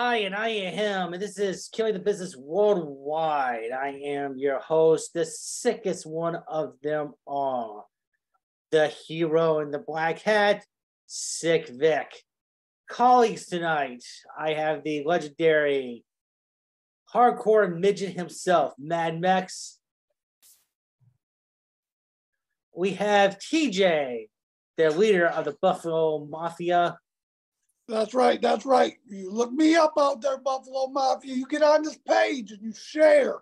I and I am him, and this is Killing the Business Worldwide. I am your host, the sickest one of them all, the hero in the black hat, Sick Vic. Colleagues tonight, I have the legendary hardcore midget himself, Mad Max. We have TJ, the leader of the Buffalo Mafia. That's right. That's right. You look me up out there, Buffalo Mafia. You get on this page and you share.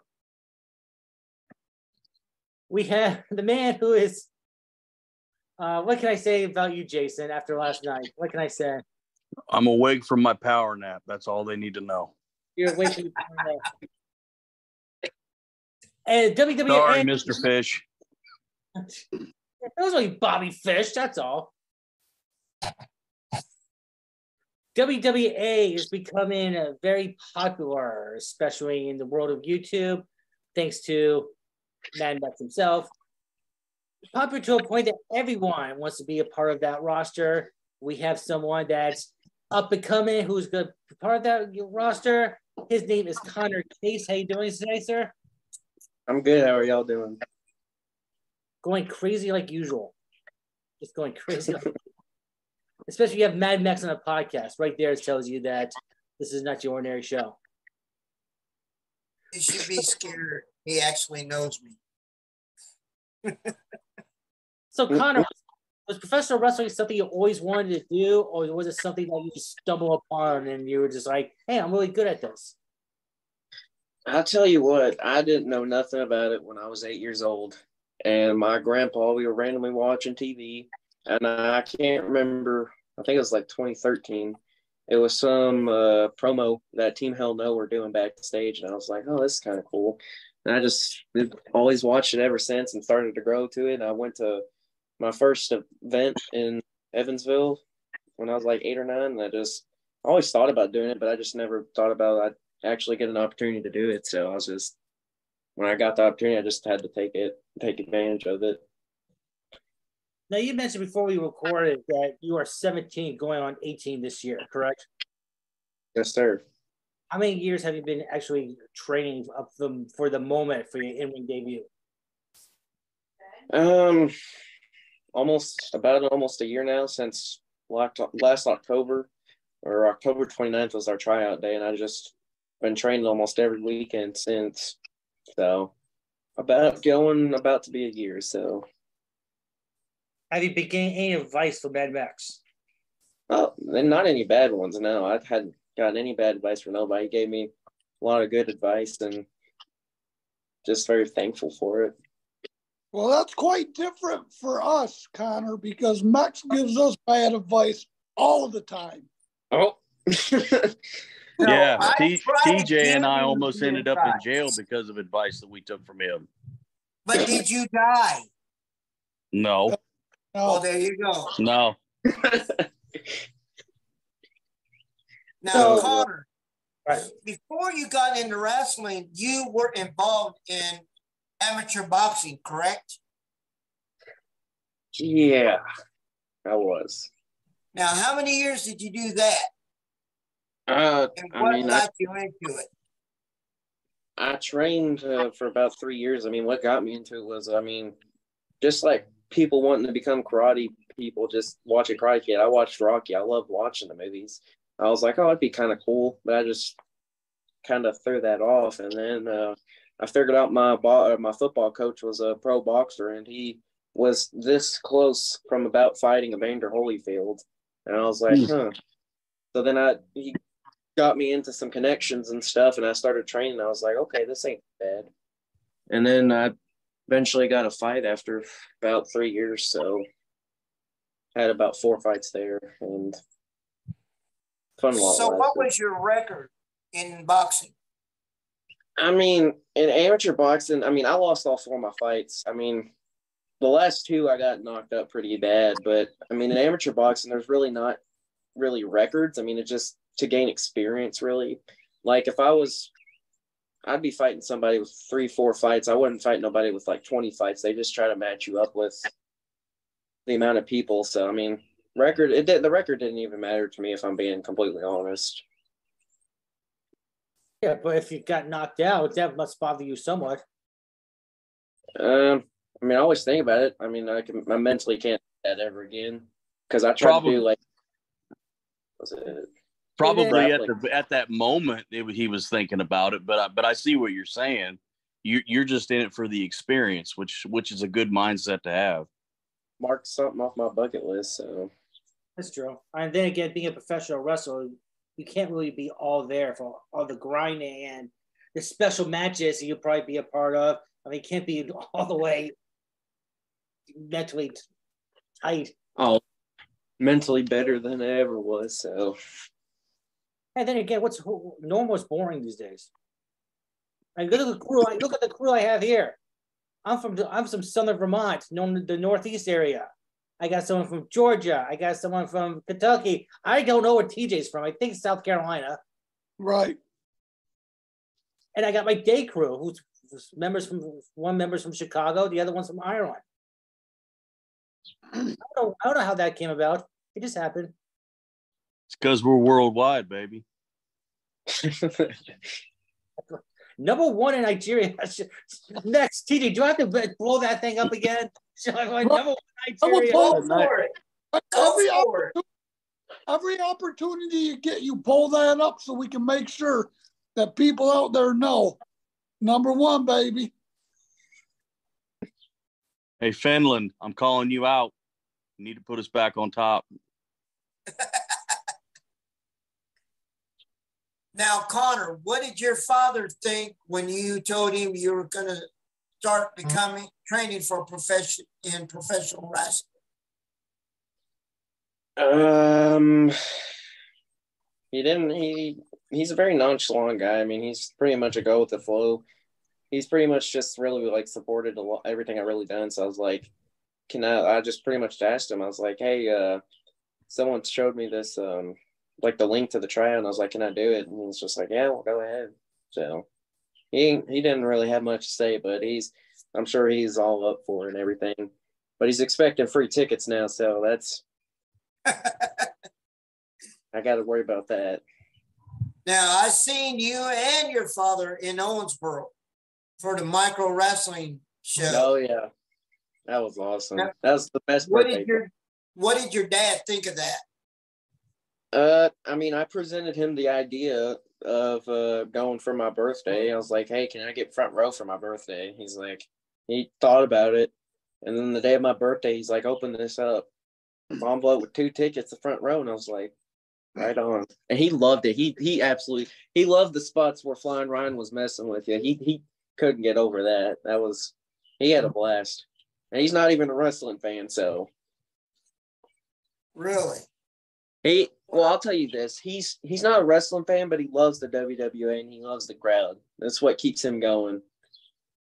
We have the man who is. Uh, what can I say about you, Jason? After last night, what can I say? I'm awake from my power nap. That's all they need to know. You're awake from And WWE. Sorry, Mr. Fish. It was only Bobby Fish. That's all. WWA is becoming uh, very popular, especially in the world of YouTube, thanks to Mad Max himself. Popular to a point that everyone wants to be a part of that roster. We have someone that's up and coming who's going to be part of that roster. His name is Connor Case. How you doing today, sir? I'm good. How are y'all doing? Going crazy like usual. Just going crazy. like especially you have Mad Max on a podcast. Right there, it tells you that this is not your ordinary show. You should be scared. He actually knows me. so, Connor, was professional wrestling something you always wanted to do, or was it something that you just stumbled upon and you were just like, "Hey, I'm really good at this"? I'll tell you what, I didn't know nothing about it when I was eight years old. And my grandpa, we were randomly watching TV, and I can't remember I think it was like 2013. It was some uh, promo that Team Hell No were doing backstage, and I was like, "Oh, this is kind of cool." And I just always watched it ever since, and started to grow to it. And I went to my first event in Evansville when I was like eight or nine, and I just always thought about doing it, but I just never thought about I'd actually get an opportunity to do it. So I was just when I got the opportunity, I just had to take it, take advantage of it. Now you mentioned before we recorded that you are 17 going on 18 this year, correct? Yes, sir. How many years have you been actually training up the, for the moment for your in-ring debut? Um, almost about almost a year now since last October or October 29th was our tryout day, and I just been training almost every weekend since. So about going about to be a year. So have you been getting any advice from Mad Max? Oh, not any bad ones. No, I've hadn't gotten any bad advice from nobody. He gave me a lot of good advice and just very thankful for it. Well, that's quite different for us, Connor, because Max gives us bad advice all the time. Oh. yeah, T- TJ and I almost ended up in jail because of advice that we took from him. But did you die? No. Oh, there you go. No. now, so, Connor, right. before you got into wrestling, you were involved in amateur boxing, correct? Yeah, I was. Now, how many years did you do that? Uh, and what I mean, got I, you into it? I trained uh, for about three years. I mean, what got me into it was, I mean, just like people wanting to become karate people just watching Karate Kid. I watched Rocky. I loved watching the movies. I was like, oh, it'd be kind of cool, but I just kind of threw that off. And then uh, I figured out my bo- uh, my football coach was a pro boxer, and he was this close from about fighting Evander Holyfield. And I was like, mm. huh. So then I he got me into some connections and stuff, and I started training. I was like, okay, this ain't bad. And then I eventually got a fight after about three years. So had about four fights there and fun. So what was your record in boxing? I mean, in amateur boxing, I mean, I lost all four of my fights. I mean, the last two I got knocked up pretty bad, but I mean, in amateur boxing, there's really not really records. I mean, it's just to gain experience, really. Like if I was I'd be fighting somebody with three, four fights. I wouldn't fight nobody with like 20 fights. They just try to match you up with the amount of people. So, I mean, record, it did, the record didn't even matter to me if I'm being completely honest. Yeah, but if you got knocked out, that must bother you somewhat. Um, I mean, I always think about it. I mean, I can, I mentally can't do that ever again because I try Probably. to do like, was it? Probably at the at that moment, it, he was thinking about it. But I, but I see what you're saying. You you're just in it for the experience, which which is a good mindset to have. Mark something off my bucket list. So that's true. And then again, being a professional wrestler, you can't really be all there for all the grinding and the special matches you'll probably be a part of. I mean, you can't be all the way mentally tight. Oh, mentally better than I ever was. So, and then again, what's normal is boring these days. Like look at the crew. I, look at the crew I have here. I'm from I'm from Southern Vermont, known the Northeast area. I got someone from Georgia. I got someone from Kentucky. I don't know where TJ's from. I think South Carolina. Right. And I got my day crew, who's members from one member's from Chicago, the other one's from Ireland. I don't, know, I don't know how that came about. It just happened. It's because we're worldwide, baby. Number one in Nigeria. Next, TJ, do I have to blow that thing up again? number one Nigeria. for it. Every, opportunity, every opportunity you get, you pull that up so we can make sure that people out there know. Number one, baby. Hey, Finland, I'm calling you out. You need to put us back on top. Now, Connor, what did your father think when you told him you were going to start becoming training for profession in professional wrestling? Um, he didn't. He he's a very nonchalant guy. I mean, he's pretty much a go with the flow he's pretty much just really like supported a lot, everything I really done. So I was like, can I? I just pretty much asked him. I was like, hey, uh, someone showed me this, um, like the link to the trial, and I was like, can I do it? And he was just like, yeah, well, go ahead. So he he didn't really have much to say, but he's I'm sure he's all up for it and everything. But he's expecting free tickets now, so that's I got to worry about that. Now I seen you and your father in Owensboro for the micro wrestling show. Oh yeah, that was awesome. Now, that was the best. What did your What did your dad think of that? Uh, I mean, I presented him the idea of uh, going for my birthday. I was like, "Hey, can I get front row for my birthday?" He's like, he thought about it, and then the day of my birthday, he's like, "Open this up." Envelope with two tickets, the front row, and I was like, Right on. And he loved it. He he absolutely he loved the spots where Flying Ryan was messing with you. He he couldn't get over that. That was he had a blast. And he's not even a wrestling fan, so really. He well, I'll tell you this. He's he's not a wrestling fan, but he loves the WWE and he loves the crowd. That's what keeps him going.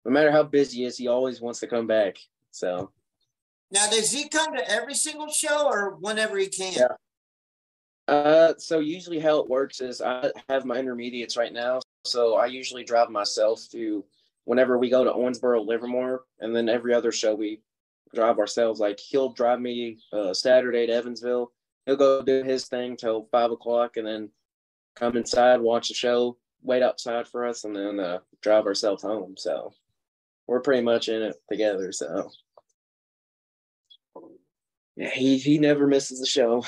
No matter how busy he is, he always wants to come back. So now does he come to every single show or whenever he can? Yeah. Uh, so usually how it works is I have my intermediates right now, so I usually drive myself to whenever we go to Owensboro, Livermore, and then every other show we drive ourselves. Like he'll drive me uh, Saturday to Evansville. He'll go do his thing till five o'clock, and then come inside, watch the show, wait outside for us, and then uh, drive ourselves home. So we're pretty much in it together. So yeah, he he never misses a show.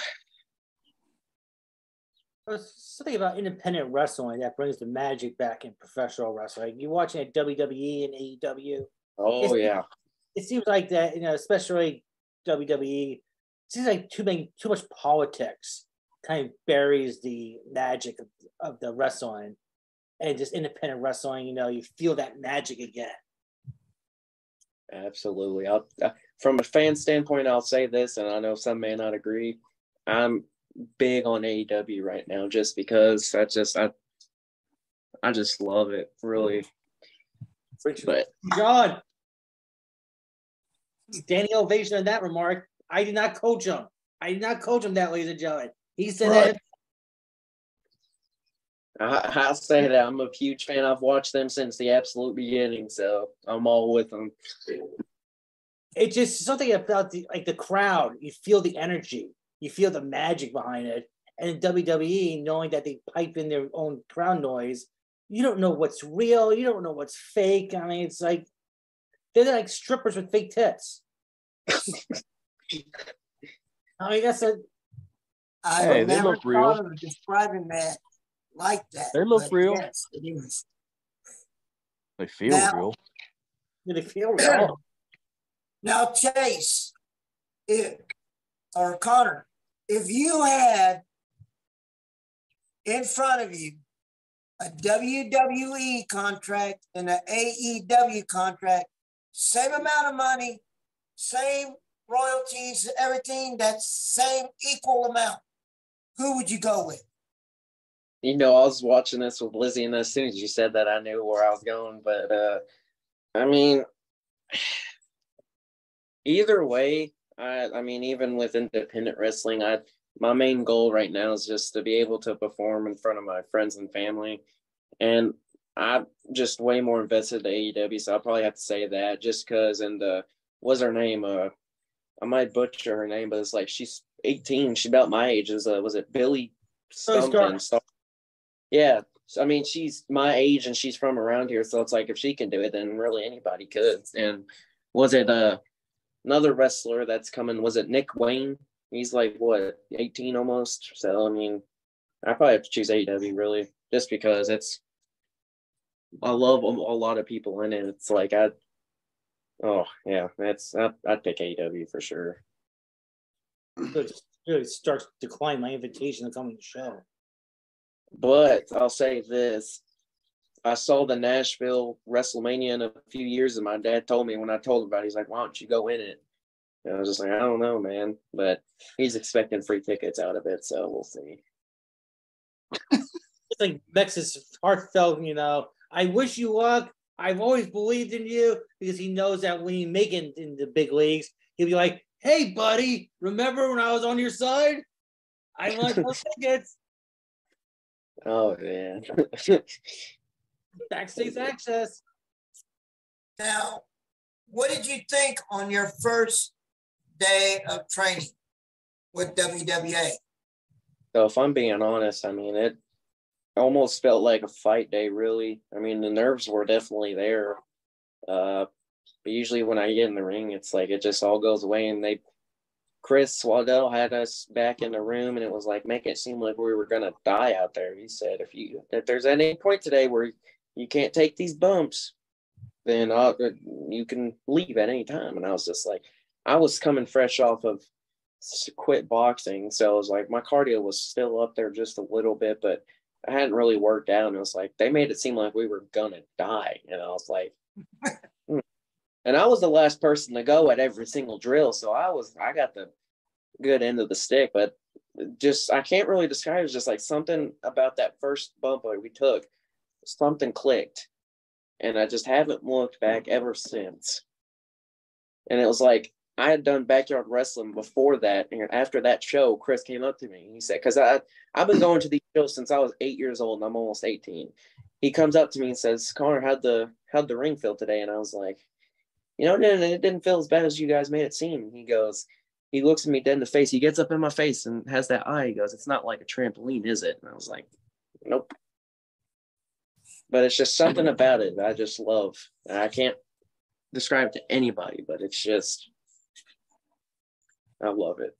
something about independent wrestling that brings the magic back in professional wrestling. You're watching at WWE and AEW. Oh it's, yeah. It seems like that, you know, especially WWE. Seems like too many, too much politics kind of buries the magic of, of the wrestling, and just independent wrestling. You know, you feel that magic again. Absolutely. I'll, uh, from a fan standpoint, I'll say this, and I know some may not agree. I'm big on AEW right now just because I just I I just love it really. But John, Danny Ovation in that remark. I did not coach him. I did not coach him that, ladies and gentlemen. He said right. that. I, I say that I'm a huge fan. I've watched them since the absolute beginning, so I'm all with them. It's just something about the like the crowd. You feel the energy you feel the magic behind it. And in WWE, knowing that they pipe in their own crowd noise, you don't know what's real, you don't know what's fake. I mean, it's like they're like strippers with fake tits. I mean, that's a. I Hey, they never look real. of describing that like that. They look real. Yes, it is. They feel Now- real. They feel real? Now, Chase, if, or Connor, if you had in front of you a WWE contract and an AEW contract, same amount of money, same royalties, everything, that same equal amount, who would you go with? You know, I was watching this with Lizzie, and as soon as you said that, I knew where I was going. But uh, I mean, either way, I I mean, even with independent wrestling, I my main goal right now is just to be able to perform in front of my friends and family, and I'm just way more invested in AEW, so I'll probably have to say that just because. And uh, what's her name? Uh, I might butcher her name, but it's like she's 18. She's about my age. Is uh, was it Billy something? So- yeah. So, I mean, she's my age and she's from around here, so it's like if she can do it, then really anybody could. And was it uh another wrestler that's coming? Was it Nick Wayne? He's like what 18 almost. So I mean, I probably have to choose AEW really, just because it's. I love a, a lot of people in it. It's like I. Oh yeah, that's I, I'd pick AEW for sure. It really starts to decline my invitation to come on the show. But I'll say this. I saw the Nashville WrestleMania in a few years, and my dad told me when I told him about it, he's like, Why don't you go in it? And I was just like, I don't know, man. But he's expecting free tickets out of it, so we'll see. It's like Mex's heartfelt, you know. I wish you luck. I've always believed in you because he knows that when you make it in the big leagues, he'll be like, "Hey, buddy, remember when I was on your side? I want those tickets, Oh man. backstage access." Now, what did you think on your first day of training with WWA? so if I'm being honest, I mean it almost felt like a fight day, really. I mean the nerves were definitely there. Uh but usually when I get in the ring, it's like it just all goes away and they Chris Waddell had us back in the room and it was like make it seem like we were gonna die out there. He said if you if there's any point today where you can't take these bumps, then I'll, you can leave at any time. And I was just like, I was coming fresh off of quit boxing, so it was like my cardio was still up there just a little bit, but I hadn't really worked out. And it was like they made it seem like we were gonna die, and I was like, hmm. and I was the last person to go at every single drill, so I was I got the good end of the stick, but just I can't really describe. It's just like something about that first bump we took, something clicked, and I just haven't looked back ever since. And it was like I had done backyard wrestling before that, and after that show, Chris came up to me. He said, "Because I I've been going to these shows since I was eight years old, and I'm almost 18." He comes up to me and says, "Connor, how'd the how'd the ring feel today?" And I was like, "You know, it didn't, it didn't feel as bad as you guys made it seem." He goes, he looks at me dead in the face. He gets up in my face and has that eye. He goes, "It's not like a trampoline, is it?" And I was like, "Nope." But it's just something about it that I just love. And I can't describe it to anybody, but it's just I love it.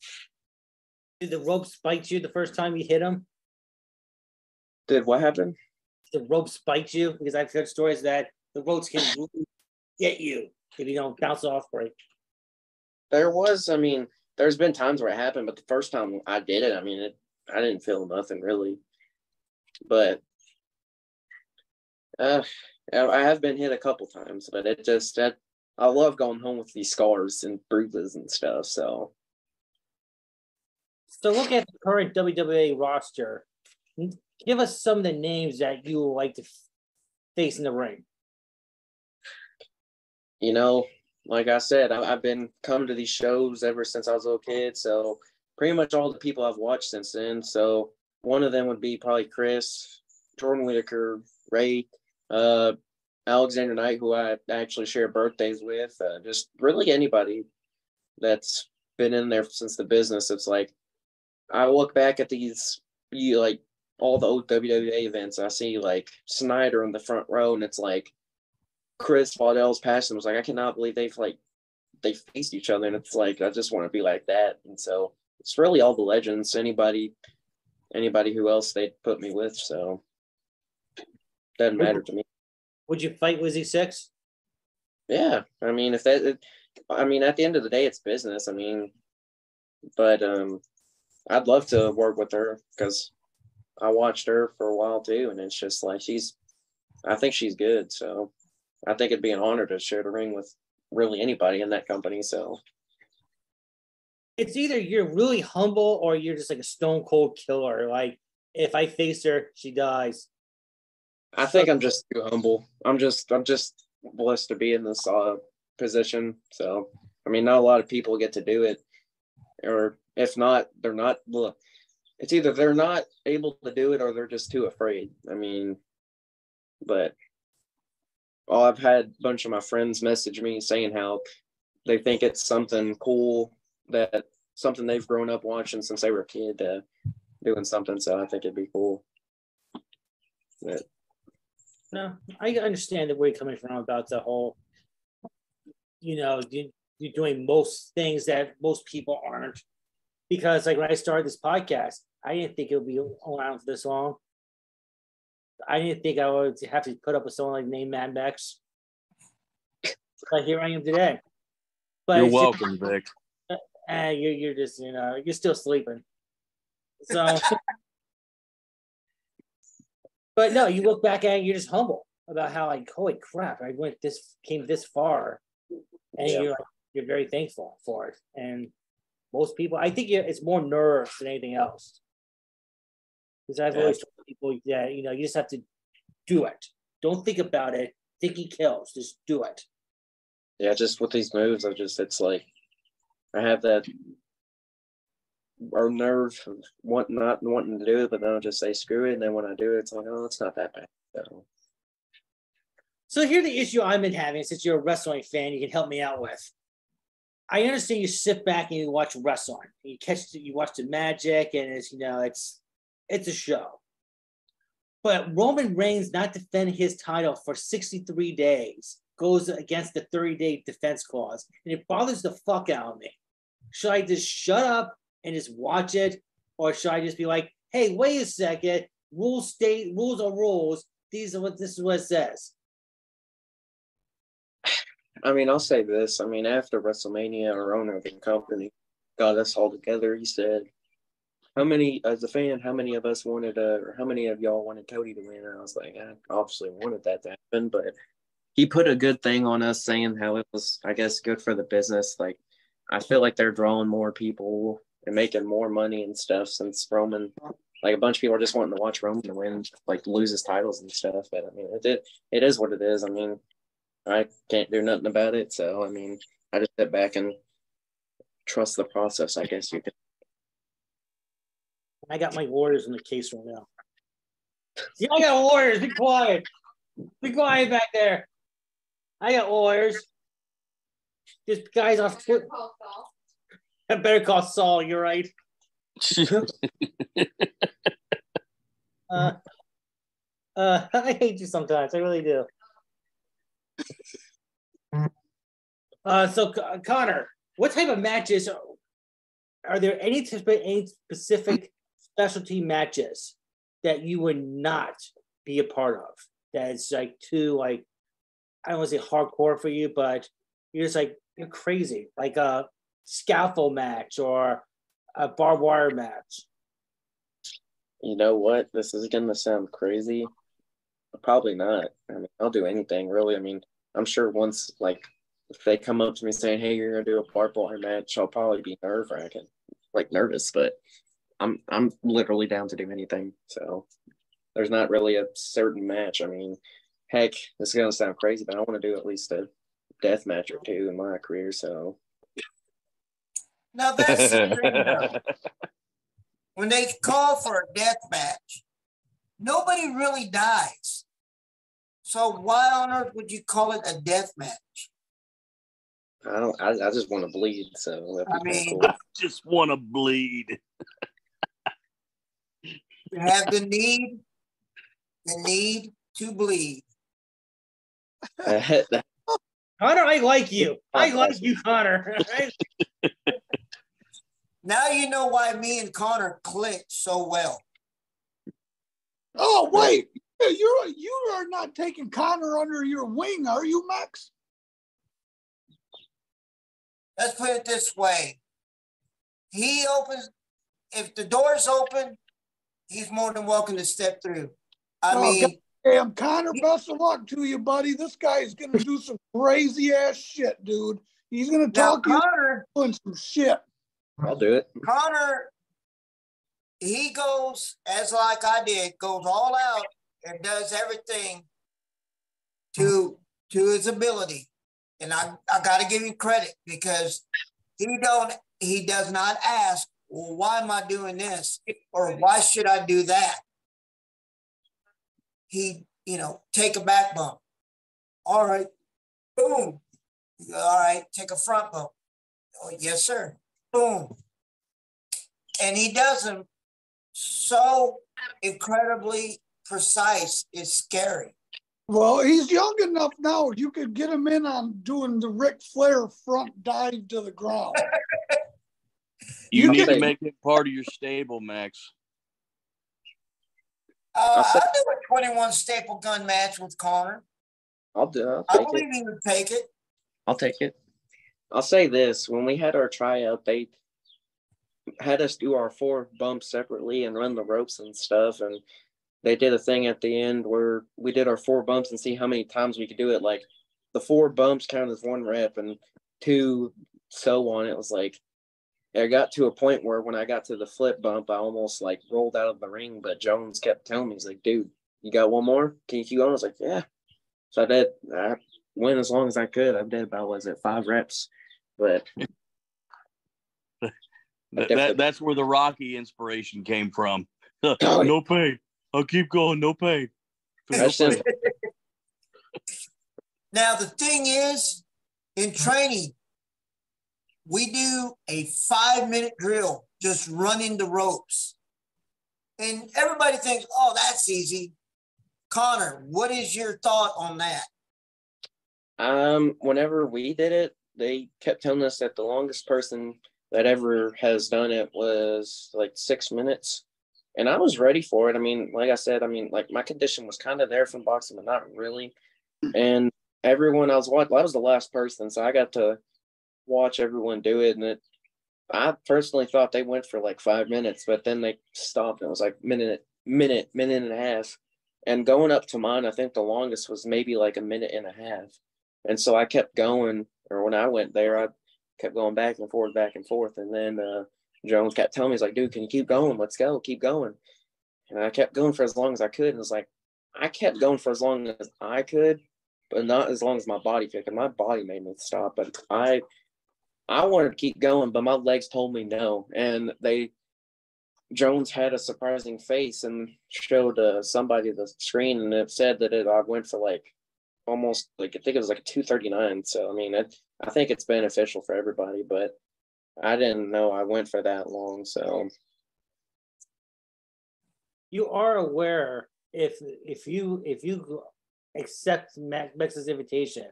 Did the rope bite you the first time you hit him? Did what happen? Did the rope bite you? Because I've heard stories that the ropes can really get you if you don't bounce off right. There was, I mean, there's been times where it happened, but the first time I did it, I mean, it, I didn't feel nothing really. But uh, I have been hit a couple times, but it just that I love going home with these scars and bruises and stuff. So So look at the current WWA roster. Give us some of the names that you would like to face in the ring. you know, like I said, I've been coming to these shows ever since I was a little kid. So pretty much all the people I've watched since then. So one of them would be probably Chris, Jordan Whitaker, Ray, uh, Alexander Knight, who I actually share birthdays with. Uh, just really anybody that's been in there since the business. It's like I look back at these, you like all the old WWA events. I see like Snyder in the front row, and it's like Chris Waddell's passing. Was like, I cannot believe they've like they faced each other, and it's like I just want to be like that. And so it's really all the legends. Anybody, anybody who else they'd put me with. So doesn't matter to me. Would you fight Lizzie Six? Yeah, I mean, if that, I mean, at the end of the day, it's business. I mean, but um, I'd love to work with her because I watched her for a while too, and it's just like she's, I think she's good. So I think it'd be an honor to share the ring with really anybody in that company. So it's either you're really humble or you're just like a stone cold killer. Like if I face her, she dies. I think I'm just too humble. I'm just I'm just blessed to be in this uh, position. So I mean, not a lot of people get to do it, or if not, they're not. It's either they're not able to do it or they're just too afraid. I mean, but oh, I've had a bunch of my friends message me saying how they think it's something cool that something they've grown up watching since they were a kid, uh, doing something. So I think it'd be cool. But, no, I understand where you're coming from about the whole, you know, you, you're doing most things that most people aren't. Because like when I started this podcast, I didn't think it would be around for this long. I didn't think I would have to put up with someone like named Mad Max. But here I am today. But you're welcome, just, Vic. Uh, you're, you're just, you know, you're still sleeping. So, but no, you look back at it, you're just humble about how, like, holy crap, I went this, came this far. And yeah. you're, you're very thankful for it. And most people, I think it's more nerves than anything else. Because I've yeah. always told people that you know you just have to do it. Don't think about it. Thinking kills. Just do it. Yeah, just with these moves, I just it's like I have that or nerve want not wanting to do it, but then I'll just say screw it, and then when I do it, it's like oh, it's not that bad. So. So here's the issue I've been having. Since you're a wrestling fan, you can help me out with. I understand you sit back and you watch wrestling. You catch, you watch the magic, and it's you know it's it's a show. But Roman Reigns not defending his title for 63 days goes against the 30 day defense clause, and it bothers the fuck out of me. Should I just shut up and just watch it, or should I just be like, "Hey, wait a second, rules state rules are rules. These are what this is what it says." I mean, I'll say this. I mean, after WrestleMania, our owner of the company got us all together. He said, how many as a fan how many of us wanted uh, or how many of y'all wanted cody to win and i was like i obviously wanted that to happen but he put a good thing on us saying how it was i guess good for the business like i feel like they're drawing more people and making more money and stuff since roman like a bunch of people are just wanting to watch roman win like lose his titles and stuff but i mean it, it, it is what it is i mean i can't do nothing about it so i mean i just sit back and trust the process i guess you could I got my Warriors in the case right now. Yeah, I got Warriors. Be quiet. Be quiet back there. I got Warriors. This guy's off. Foot. I better call Saul. You're right. uh, uh, I hate you sometimes. I really do. Uh, so Connor, what type of matches are, are there? Any any specific specialty matches that you would not be a part of that's like too like I don't want to say hardcore for you, but you're just like you're crazy, like a scaffold match or a barbed wire match. You know what? This is gonna sound crazy. Probably not. I mean, I'll do anything really. I mean, I'm sure once like if they come up to me saying, "Hey, you're gonna do a barbed wire match," I'll probably be nerve wracking, like nervous. But I'm I'm literally down to do anything. So there's not really a certain match. I mean, heck, this is gonna sound crazy, but I want to do at least a death match or two in my career. So now that's when they call for a death match, nobody really dies. So why on earth would you call it a death match? I don't. I, I just want to bleed. So I mean, cool. I just want to bleed. You have the need, the need to bleed. Connor, I like you. I like you, Connor. now you know why me and Connor clicked so well. Oh wait, you're you are not taking Connor under your wing, are you, Max? Let's put it this way: he opens. If the door's open, he's more than welcome to step through. I oh, mean, damn, Connor, best of luck to you, buddy. This guy is going to do some crazy ass shit, dude. He's going to talk now, Connor, you doing some shit. I'll do it. Connor, he goes as like I did, goes all out and does everything to to his ability. And I, I gotta give him credit because he don't he does not ask, well, why am I doing this? Or why should I do that? He, you know, take a back bump. All right, boom. All right, take a front bump. Oh, yes, sir. Boom. And he does them so incredibly precise, it's scary. Well, he's young enough now. You could get him in on doing the Ric Flair front dive to the ground. you, you need to make it part of your stable, Max. Uh, I'll do a 21 staple gun match with Connor. I'll do I'll I believe it. he would take it. I'll take it. I'll say this when we had our tryout, they had us do our four bumps separately and run the ropes and stuff. And they did a thing at the end where we did our four bumps and see how many times we could do it. Like the four bumps count as one rep and two so on. It was like I got to a point where when I got to the flip bump, I almost like rolled out of the ring. But Jones kept telling me, he's like, dude, you got one more? Can you keep going? I was like, yeah. So I did. I went as long as I could. I did about was it five reps, but that, that, that's where the Rocky inspiration came from. no pain. I'll keep going. No pain. No pain. now the thing is, in training, we do a five minute drill, just running the ropes. And everybody thinks, oh, that's easy. Connor, what is your thought on that? Um, whenever we did it, they kept telling us that the longest person that ever has done it was like six minutes and I was ready for it. I mean, like I said, I mean, like my condition was kind of there from boxing, but not really. And everyone I was watching, I was the last person, so I got to watch everyone do it. And it, I personally thought they went for like five minutes, but then they stopped. And it was like minute, minute, minute and a half. And going up to mine, I think the longest was maybe like a minute and a half. And so I kept going, or when I went there, I kept going back and forth, back and forth, and then. uh Jones kept telling me, he's like, dude, can you keep going? Let's go, keep going. And I kept going for as long as I could. And it's like, I kept going for as long as I could, but not as long as my body could. And my body made me stop. But I, I wanted to keep going, but my legs told me no. And they, Jones had a surprising face and showed uh, somebody the screen, and it said that it I went for like almost like I think it was like a two thirty nine. So I mean, it, I think it's beneficial for everybody. But I didn't know I went for that long. So you are aware if if you if you accept Max's invitation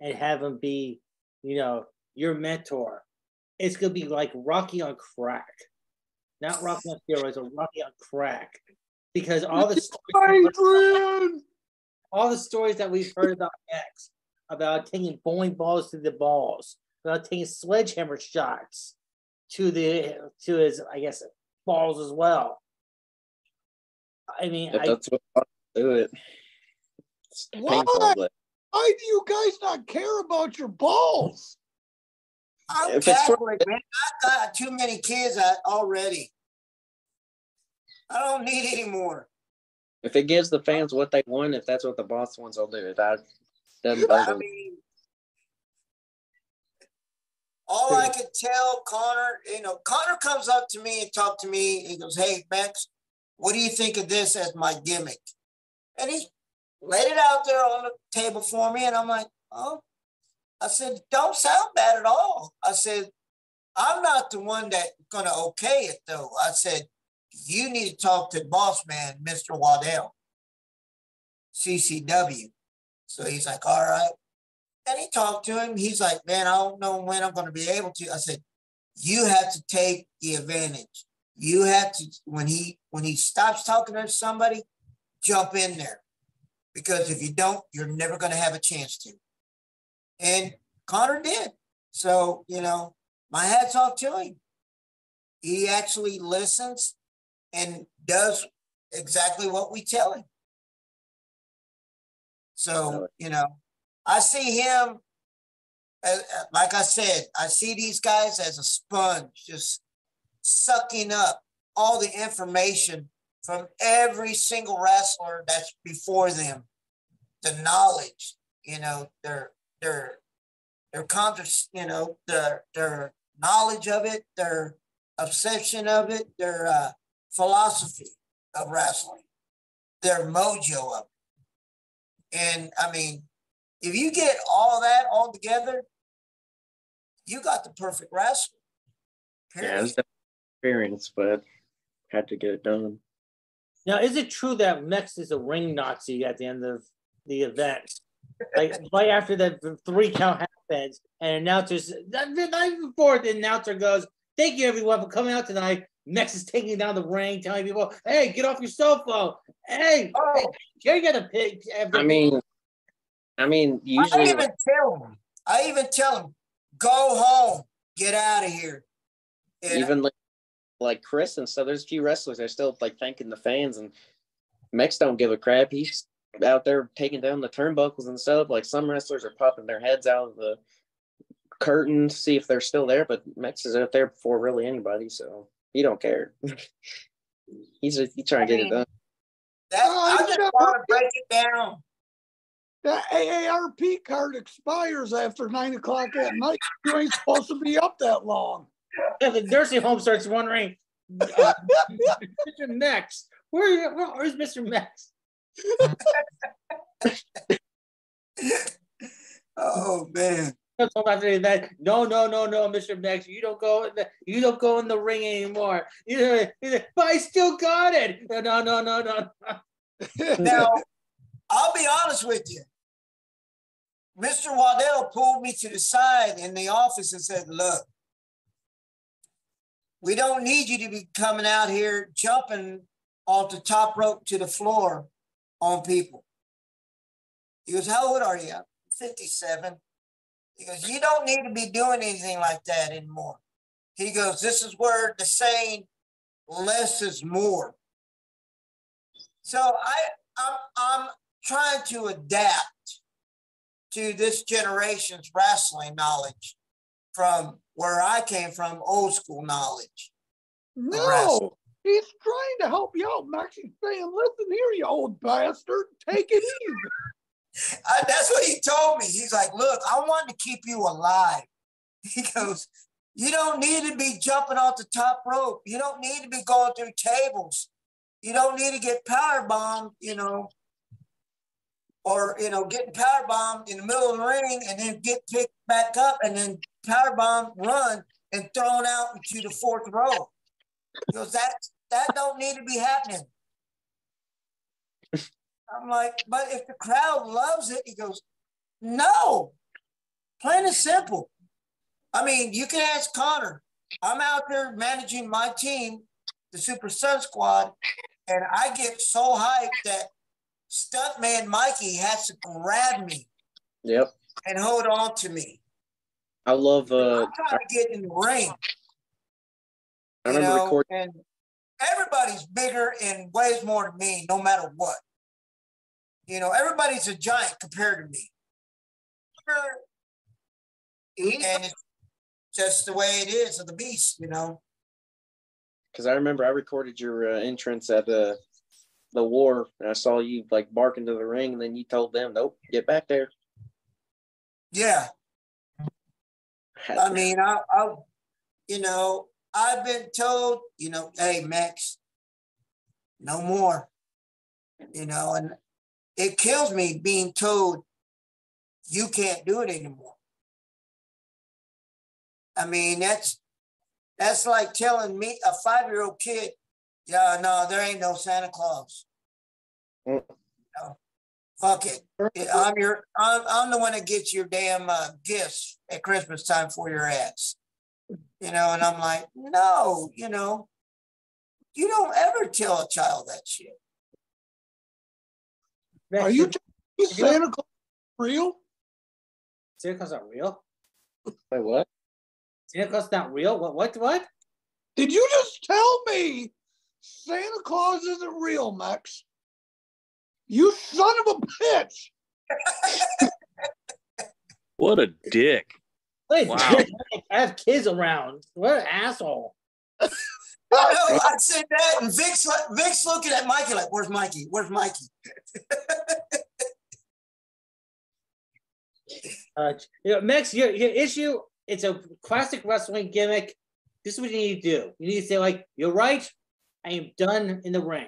and have him be, you know, your mentor, it's gonna be like Rocky on crack, not Rocky on steroids, or Rocky on crack, because all the stories, all the stories that we've heard about Max about taking bowling balls to the balls, about taking sledgehammer shots to the to his I guess balls as well. I mean, if I, that's what I do it. Why? Why do you guys not care about your balls? I'm if Catholic, man. I got too many kids uh, already. I don't need any more. If it gives the fans what they want, if that's what the boss wants, I'll do it. That doesn't I mean, all I could tell Connor, you know, Connor comes up to me and talk to me. He goes, "Hey, Max, what do you think of this as my gimmick?" And he laid it out there on the table for me, and I'm like, "Oh," I said, "Don't sound bad at all." I said, "I'm not the one that's gonna okay it though." I said, you need to talk to boss man, Mr. Waddell, CCW. So he's like, all right. And he talked to him. He's like, man, I don't know when I'm going to be able to. I said, you have to take the advantage. You have to when he when he stops talking to somebody, jump in there. Because if you don't, you're never going to have a chance to. And Connor did. So, you know, my hat's off to him. He actually listens and does exactly what we tell him. So, you know, I see him, like I said, I see these guys as a sponge, just sucking up all the information from every single wrestler that's before them. The knowledge, you know, their their their conscious, you know, their their knowledge of it, their obsession of it, their uh, philosophy of wrestling, their mojo of it. And I mean, if you get all that all together, you got the perfect wrestler. Period. Yeah, it's experience, but had to get it done. Now, is it true that Mex is a ring Nazi at the end of the event? like right after the three count happens, and announcers not even before the announcer goes, "Thank you everyone for coming out tonight." Mex is taking down the ring, telling people, "Hey, get off your cell phone." Hey, oh. hey you got a pick. I mean, I mean, usually I even tell them. I even tell them, "Go home, get out of here." And even like, like Chris and stuff. There's a few wrestlers that are still like thanking the fans, and Mex don't give a crap. He's out there taking down the turnbuckles and stuff. Like some wrestlers are popping their heads out of the curtain to see if they're still there, but Mex is out there before really anybody, so he don't care. he's just, he's trying to get it done. That, I just want to break it down. That AARP card expires after nine o'clock at night. You ain't supposed to be up that long. Yeah, the nursing home starts wondering, uh, Mr. Mex, where, you, where's Mr. Mex? oh man. That no, no, no, no, Mr. Max, you don't go. In the, you don't go in the ring anymore. You know, but I still got it. No, no, no, no, no. now, I'll be honest with you. Mr. Waddell pulled me to the side in the office and said, "Look, we don't need you to be coming out here jumping off the top rope to the floor on people. He goes, How old are you? 57. He goes, You don't need to be doing anything like that anymore. He goes, This is where the saying, less is more. So I, I'm, I'm trying to adapt to this generation's wrestling knowledge from where I came from, old school knowledge. No, He's trying to help you out. Maxie's saying, listen here, you old bastard. Take it easy. That's what he told me. He's like, look, I want to keep you alive. He goes, you don't need to be jumping off the top rope. You don't need to be going through tables. You don't need to get power bombed, you know, or you know, getting power bombed in the middle of the ring and then get picked back up and then power bomb run and thrown out into the fourth row. He goes, that that don't need to be happening. I'm like, but if the crowd loves it, he goes, no, plain and simple. I mean, you can ask Connor. I'm out there managing my team, the Super Sun Squad, and I get so hyped that stuntman Mikey has to grab me. Yep. And hold on to me. I love. Uh, I'm trying to get in the ring. I remember know, recording. And everybody's bigger and weighs more than me, no matter what. You know, everybody's a giant compared to me. And it's just the way it is of the beast, you know. Because I remember I recorded your uh, entrance at the the war, and I saw you like bark into the ring, and then you told them, "Nope, get back there." Yeah. I mean, I, I, you know, I've been told, you know, hey, Max, no more. You know, and it kills me being told you can't do it anymore. I mean, that's that's like telling me a five-year-old kid, Yeah, no, there ain't no Santa Claus. Mm. No. Fuck it. I'm your. I'm, I'm the one that gets your damn uh, gifts at Christmas time for your ass. You know, and I'm like, no, you know, you don't ever tell a child that shit. Are you is Santa Claus real? Santa Claus not real? Wait, what? Santa Claus not real? What? What? What? Did you just tell me Santa Claus isn't real, Max? You son of a bitch! What a dick. Wait, Wow. I have kids around. What an asshole. I know. I said that, and Vic's Vic's looking at Mikey like, "Where's Mikey? Where's Mikey?" Uh, you know, Max, your, your issue, it's a classic wrestling gimmick. This is what you need to do. You need to say, like, you're right. I am done in the ring.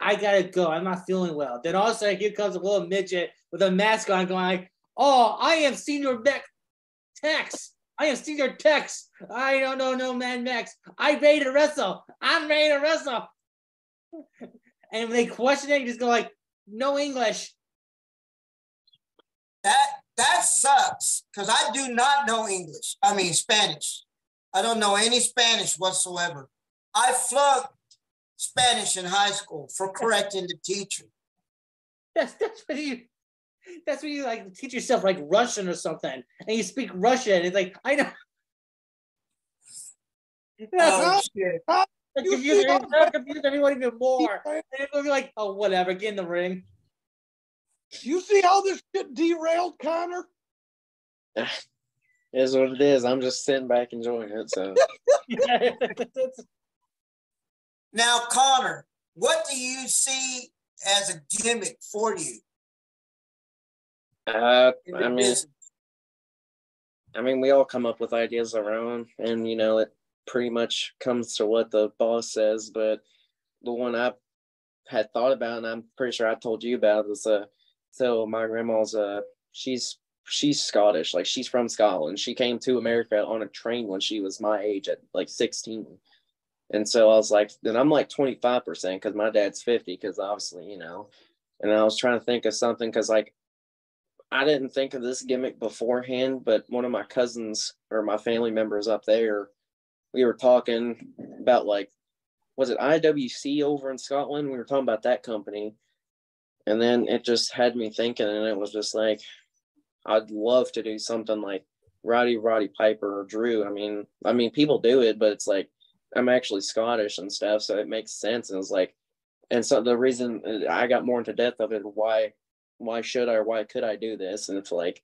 I gotta go. I'm not feeling well. Then all of a sudden, here comes a little midget with a mask on, going like, "Oh, I am Senior Max Tex. I am Senior Tex. I don't know, no man, Max. I'm ready to wrestle. I'm ready to wrestle." And when they question it, you just go like, "No English." That that sucks because I do not know English. I mean Spanish. I don't know any Spanish whatsoever. I flunked Spanish in high school for correcting the teacher. That's that's what you that's when you like teach yourself like Russian or something, and you speak Russian. It's like I know. Oh shit! That you confused, see how- that confused everyone even more. And it'll be like, oh, whatever, get in the ring. You see how this shit derailed, Connor? Is what it is. I'm just sitting back enjoying it. So Now, Connor, what do you see as a gimmick for you? Uh, I mean. I mean, we all come up with ideas of our own, and you know, it pretty much comes to what the boss says. But the one I had thought about, and I'm pretty sure I told you about, was uh, so my grandma's uh, she's she's Scottish, like she's from Scotland. She came to America on a train when she was my age at like 16. And so I was like, then I'm like 25% because my dad's 50, because obviously, you know. And I was trying to think of something because like I didn't think of this gimmick beforehand, but one of my cousins or my family members up there, we were talking about like, was it IWC over in Scotland? We were talking about that company. And then it just had me thinking, and it was just like, I'd love to do something like Roddy Roddy Piper or Drew. I mean, I mean, people do it, but it's like I'm actually Scottish and stuff, so it makes sense. And it's like, and so the reason I got more into depth of it, why why should I or why could I do this? And it's like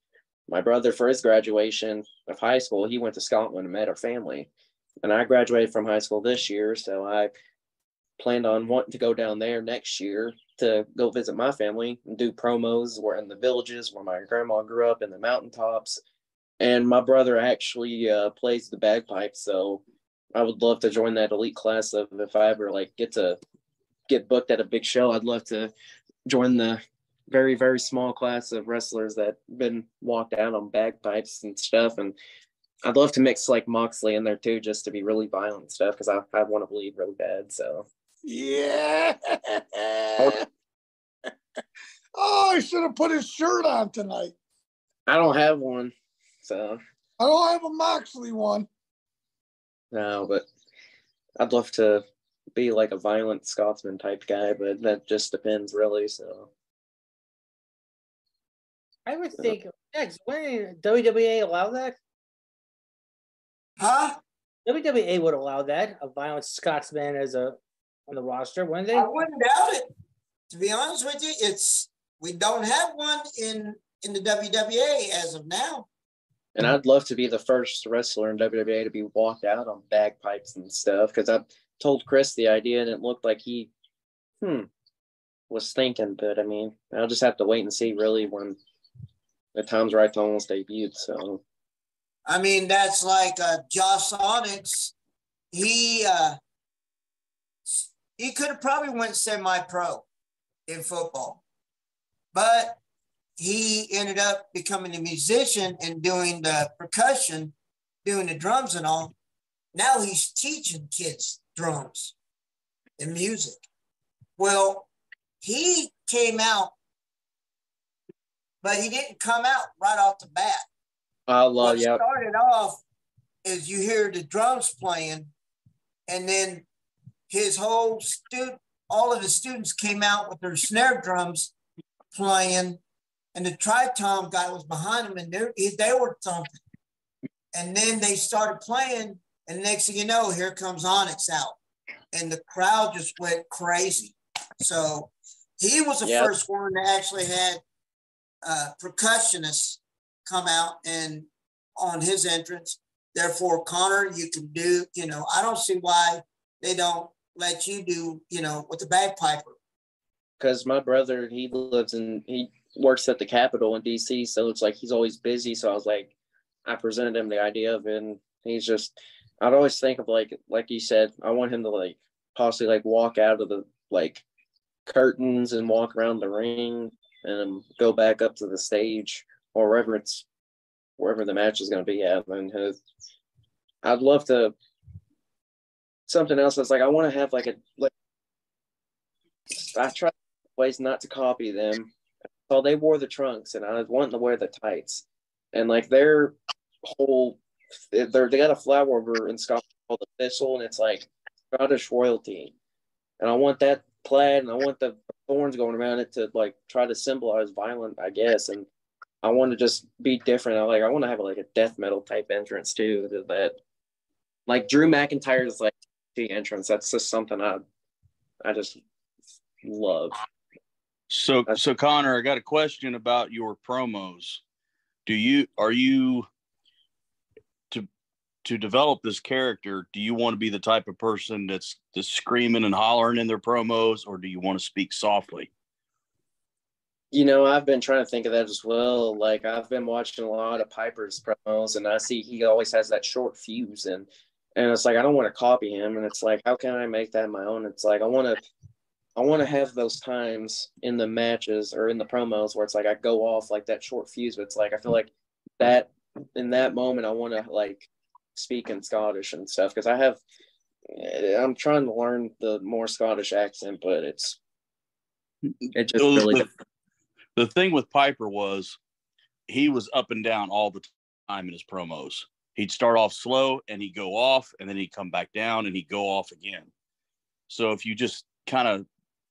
my brother for his graduation of high school, he went to Scotland and met our family. And I graduated from high school this year, so I planned on wanting to go down there next year to go visit my family and do promos where in the villages where my grandma grew up in the mountaintops. And my brother actually uh, plays the bagpipes, so I would love to join that elite class of if I ever like get to get booked at a big show, I'd love to join the very very small class of wrestlers that been walked out on bagpipes and stuff and i'd love to mix like moxley in there too just to be really violent and stuff because I, I want to bleed really bad so Yeah. oh, I should have put his shirt on tonight. i don't have one so I don't have a Moxley one. no but i'd love to be like a violent scotsman type guy but that just depends really so I would think next when WWE allow that, Huh? WWE would allow that a violent Scotsman as a on the roster, wouldn't they? I wouldn't doubt it. To be honest with you, it's we don't have one in in the WWA as of now. And I'd love to be the first wrestler in WWE to be walked out on bagpipes and stuff because I told Chris the idea and it looked like he, hmm, was thinking. But I mean, I'll just have to wait and see really when the time's right to almost debut. So I mean, that's like uh, Josh Onyx. He uh, he could have probably went semi-pro in football, but he ended up becoming a musician and doing the percussion, doing the drums and all. Now he's teaching kids drums. and music. Well, he came out, but he didn't come out right off the bat. I love What yeah. started off is you hear the drums playing, and then his whole student, all of the students came out with their snare drums playing, and the tritom guy was behind them, and they they were thumping. And then they started playing, and next thing you know, here comes Onyx out, and the crowd just went crazy. So he was the Yep. first one that actually had uh, percussionists come out and on his entrance. Therefore, Connor, you can do, you know, I don't see why they don't let you do, you know, with the bagpiper. because my brother he lives in he works at the Capitol in DC, so it's like he's always busy. So I was like, I presented him the idea of it, and he's just. I'd always think of like like you said, I want him to like possibly like walk out of the like curtains and walk around the ring and go back up to the stage or wherever it's wherever the match is going to be at. And I'd love to something else that's like I want to have like a like I try ways not to copy them. So they wore the trunks, and I was wanting to wear the tights, and like their whole, they're they got a flower over in Scotland called the thistle, and it's like Scottish royalty, and I want that plaid, and I want the thorns going around it to like try to symbolize violent, I guess, and I want to just be different. I like I want to have like a death metal type entrance too. That, that like Drew McIntyre's like the entrance. That's just something I I just love. So, so Connor, I got a question about your promos. Do you are you to develop this character? Do you want to be the type of person that's that's screaming and hollering in their promos, or do you want to speak softly? You know, I've been trying to think of that as well. Like I've been watching a lot of Piper's promos, and I see he always has that short fuse, and and it's like I don't want to copy him, and it's like how can I make that my own? It's like I want to, I want to have those times in the matches or in the promos where it's like I go off like that short fuse, but it's like I feel like that in that moment I want to like speak in Scottish and stuff because I have, eh, I'm trying to learn the more Scottish accent, but it's it just Well, really the, the thing with Piper was he was up and down all the time in his promos. He'd start off slow and he'd go off, and then he'd come back down and he'd go off again. So if you just kind of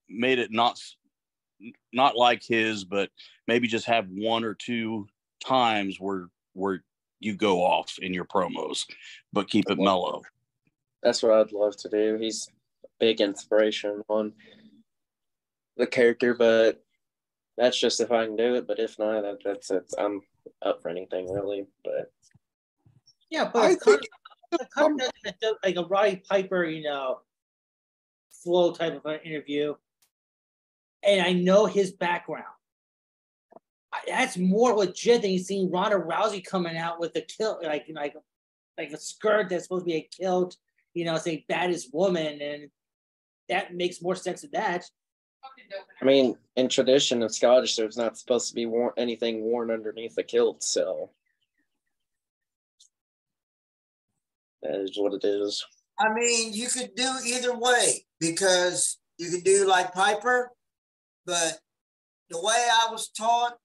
made it not not like his, but maybe just have one or two times where where you go off in your promos, but keep it mellow. That's what I'd love to do. He's a big inspiration on the character, but that's just if I can do it. But if not, that, that's it. I'm up for anything really. But Yeah, I but think Connor, Connor um, does like a- like a Roddy Piper, you know, flow type of an interview, and I know his background. I- That's more legit than you seeing Ronda Rousey coming out with a kill, like like like a skirt that's supposed to be a kilt, you know, saying baddest woman, and that makes more sense than that. I mean, in tradition of Scottish, there's not supposed to be worn, anything worn underneath the kilt, so that is what it is. I mean, you could do either way because you could do like Piper, but the way I was taught,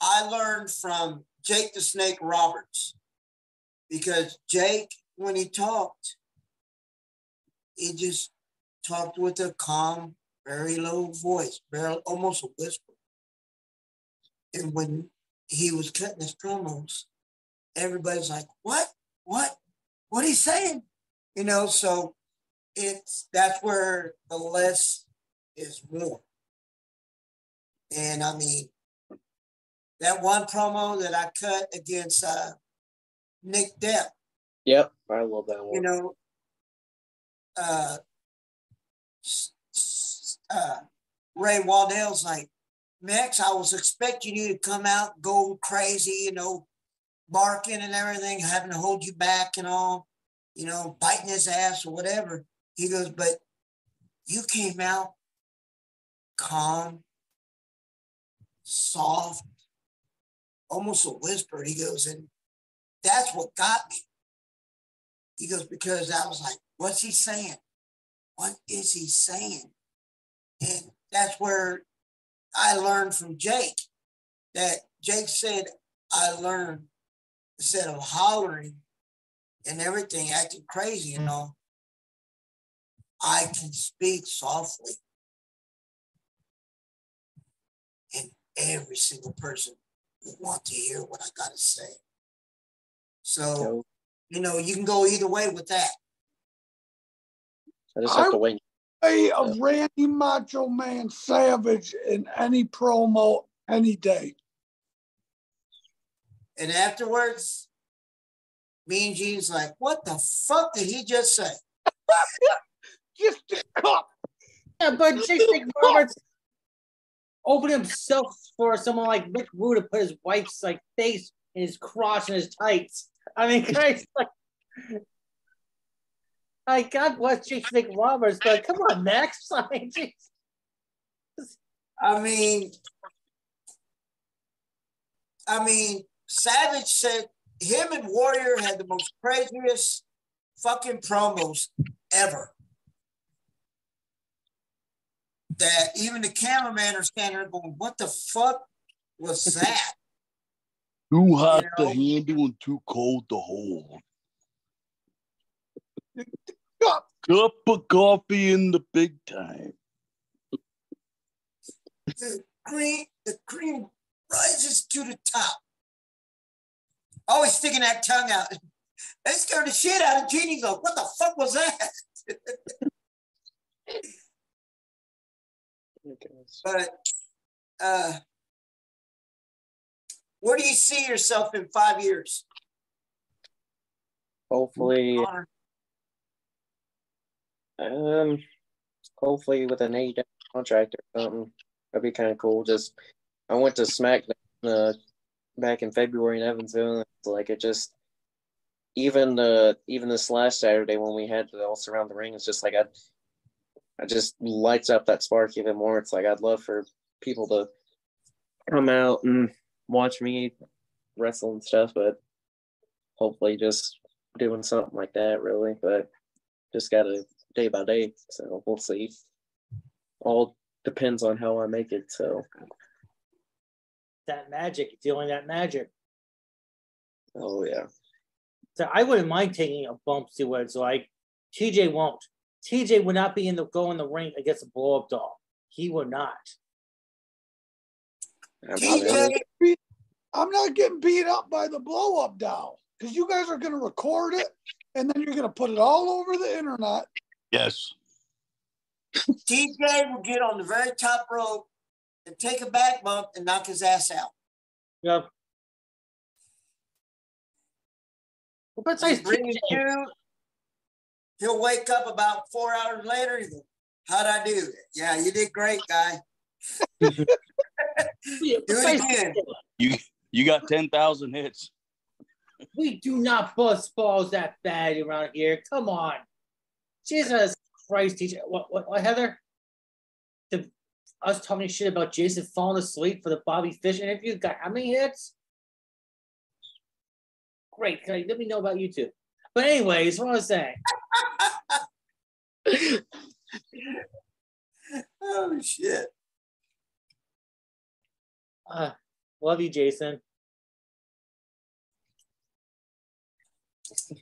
I learned from Jake the Snake Roberts because Jake, when he talked, he just talked with a calm, very low voice, very almost a whisper. And when he was cutting his promos, everybody's like, "What? What? What he's saying?" You know. So it's that's where the less is more. And I mean, that one promo that I cut against uh, Nick Depp, Yep, I love that one. you know, uh, uh, Ray Waddell's like, Max, I was expecting you to come out, go crazy, you know, barking and everything, having to hold you back and all, you know, biting his ass or whatever. He goes, but you came out calm, soft, almost a whisper. He goes, and that's what got me. He goes, because I was like, what's he saying? what is he saying? And that's where I learned from Jake that Jake said, I learned instead of hollering and everything, acting crazy, you know, I can speak softly. And every single person want to hear what I got to say. So, you know, you can go either way with that. I just have I- to wait. Way of Randy Macho Man Savage in any promo any day. And afterwards, me and Gene's like, what the fuck did he just say? Just a cup. Yeah, but Jason Roberts opened himself for someone like Mick Woo to put his wife's like face in his crotch and his tights. I mean, guys, like, like God bless Jason Roberts, but come on, Max. I mean, geez. I mean, I mean, Savage said him and Warrior had the most craziest fucking promos ever. That even the cameraman are standing there going, "What the fuck was that?" Too hot You know? to handle and too cold to hold. Cup. Cup of coffee in the big time. the cream, the cream rises to the top. Always sticking that tongue out. That scared the shit out of Jeannie. Go, what the fuck was that? But uh, where do you see yourself in five years? Hopefully, um, hopefully with an AEW contract or something. That'd be kind of cool. Just I went to SmackDown uh, back in February in Evansville. Like it just even uh even this last Saturday when we had the all surround the ring, it's just like I I just lights up that spark even more. It's like I'd love for people to come out and watch me wrestle and stuff, but hopefully just doing something like that really. But just gotta day by day. So we'll see. All depends on how I make it. So that magic, feeling that magic. oh yeah. So I wouldn't mind taking a bump to where it's like TJ won't. TJ would not be in the go in the ring against a blow up doll. He would not. I'm TJ, I'm not getting beat up by the blow up doll because you guys are going to record it and then you're going to put it all over the internet. Yes. TJ will get on the very top rope and take a back bump and knock his ass out. Yep. But besides Bring it TJ, to, he'll wake up about four hours later. And go, How'd I do? Yeah, you did great, guy. besides again. You you got ten thousand hits. we do not bust balls that bad around here. Come on. Jesus Christ, TJ. What, what, what Heather? The, us talking shit about Jason falling asleep for the Bobby Fish interview got how many hits? Great. Can I, let me know about you too. But anyways, what I was saying. Oh shit. Uh, love you, Jason.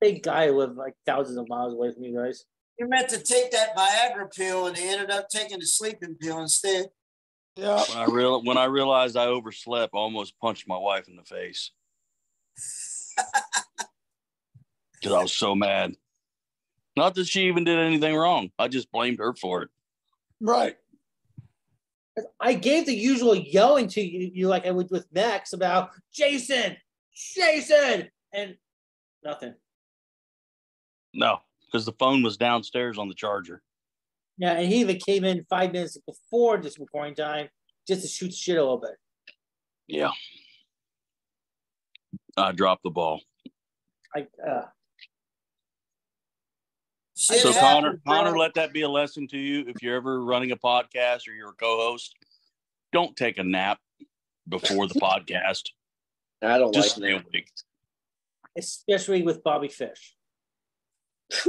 Big guy who lived like thousands of miles away from you guys. You meant to take that Viagra pill and they ended up taking the sleeping pill instead. Yeah. When I real when I realized I overslept, I almost punched my wife in the face because I was so mad. Not that she even did anything wrong. I just blamed her for it. Right. I gave the usual yelling to you, you like I would with Max about Jason, Jason, and nothing. No, because the phone was downstairs on the charger. Yeah, and he even came in five minutes before this recording time just to shoot shit a little bit. Yeah. I dropped the ball. I uh, Shit so happens, Connor, bro. Connor, let that be a lesson to you. If you're ever running a podcast or you're a co-host, don't take a nap before the podcast. I don't Just like stay that. awake. especially with Bobby Fish.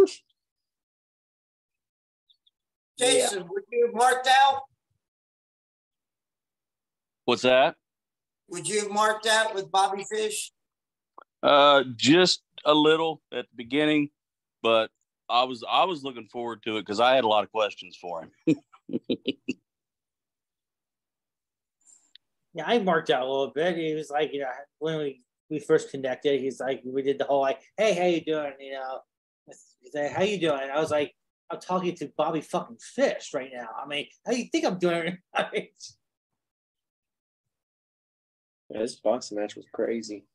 Jason, yeah. would you have marked out? What's that? Would you have marked out with Bobby Fish? Uh, just a little at the beginning, but I was I was looking forward to it because I had a lot of questions for him. yeah, I marked out a little bit. He was like, you know, when we, we first connected, he's like, we did the whole like, hey, how you doing? You know, he's like, how you doing? I was like, I'm talking to Bobby fucking Fish right now. I mean, how do you think I'm doing? Yeah, this boxing match was crazy.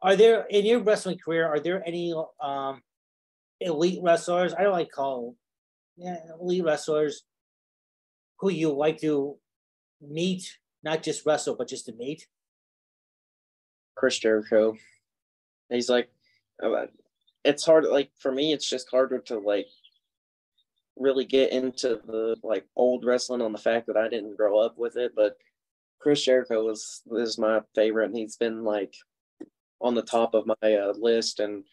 Are there in your wrestling career? Are there any um, elite wrestlers? I don't like call yeah, elite wrestlers who you like to meet, not just wrestle, but just to meet. Chris Jericho. He's like, uh, it's hard. Like for me, it's just harder to like really get into the like old wrestling on the fact that I didn't grow up with it, but Chris Jericho was is my favorite, and he's been like on the top of my uh, list. And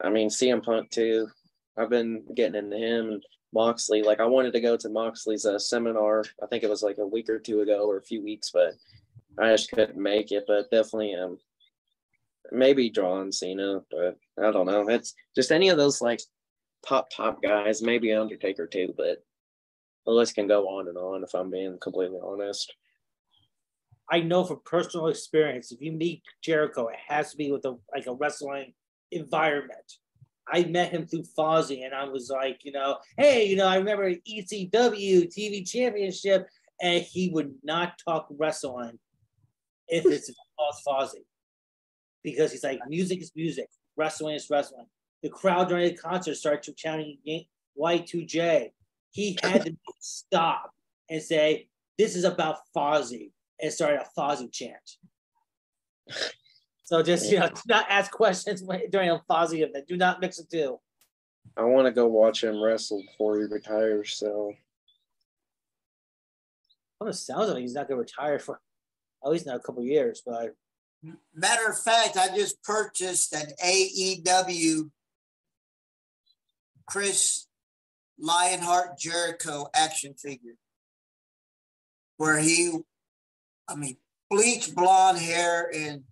I mean, CM Punk too. I've been getting into him and Moxley. Like I wanted to go to Moxley's uh, seminar. I think it was like a week or two ago or a few weeks, but I just couldn't make it. But definitely, um, maybe John Cena, but I don't know. It's just any of those like top top guys. Maybe Undertaker too, but the list can go on and on. If I'm being completely honest. I know from personal experience, if you meet Jericho, it has to be with a like a wrestling environment. I met him through Fozzy, and I was like, you know, hey, you know, I remember ECW TV Championship, and he would not talk wrestling if it's Fozzy, because he's like, music is music, wrestling is wrestling. The crowd during the concert started to chanting Y2J. He had to stop and say, "This is about Fozzy." and started a Fozzy chant. So just you know, do not ask questions during a Fozzy event. Do not mix the two. I want to go watch him wrestle before he retires. So, well, it sounds like he's not going to retire for at least not a couple years. But matter of fact, I just purchased an AEW Chris Lionheart Jericho action figure, where he I mean, bleach blonde hair and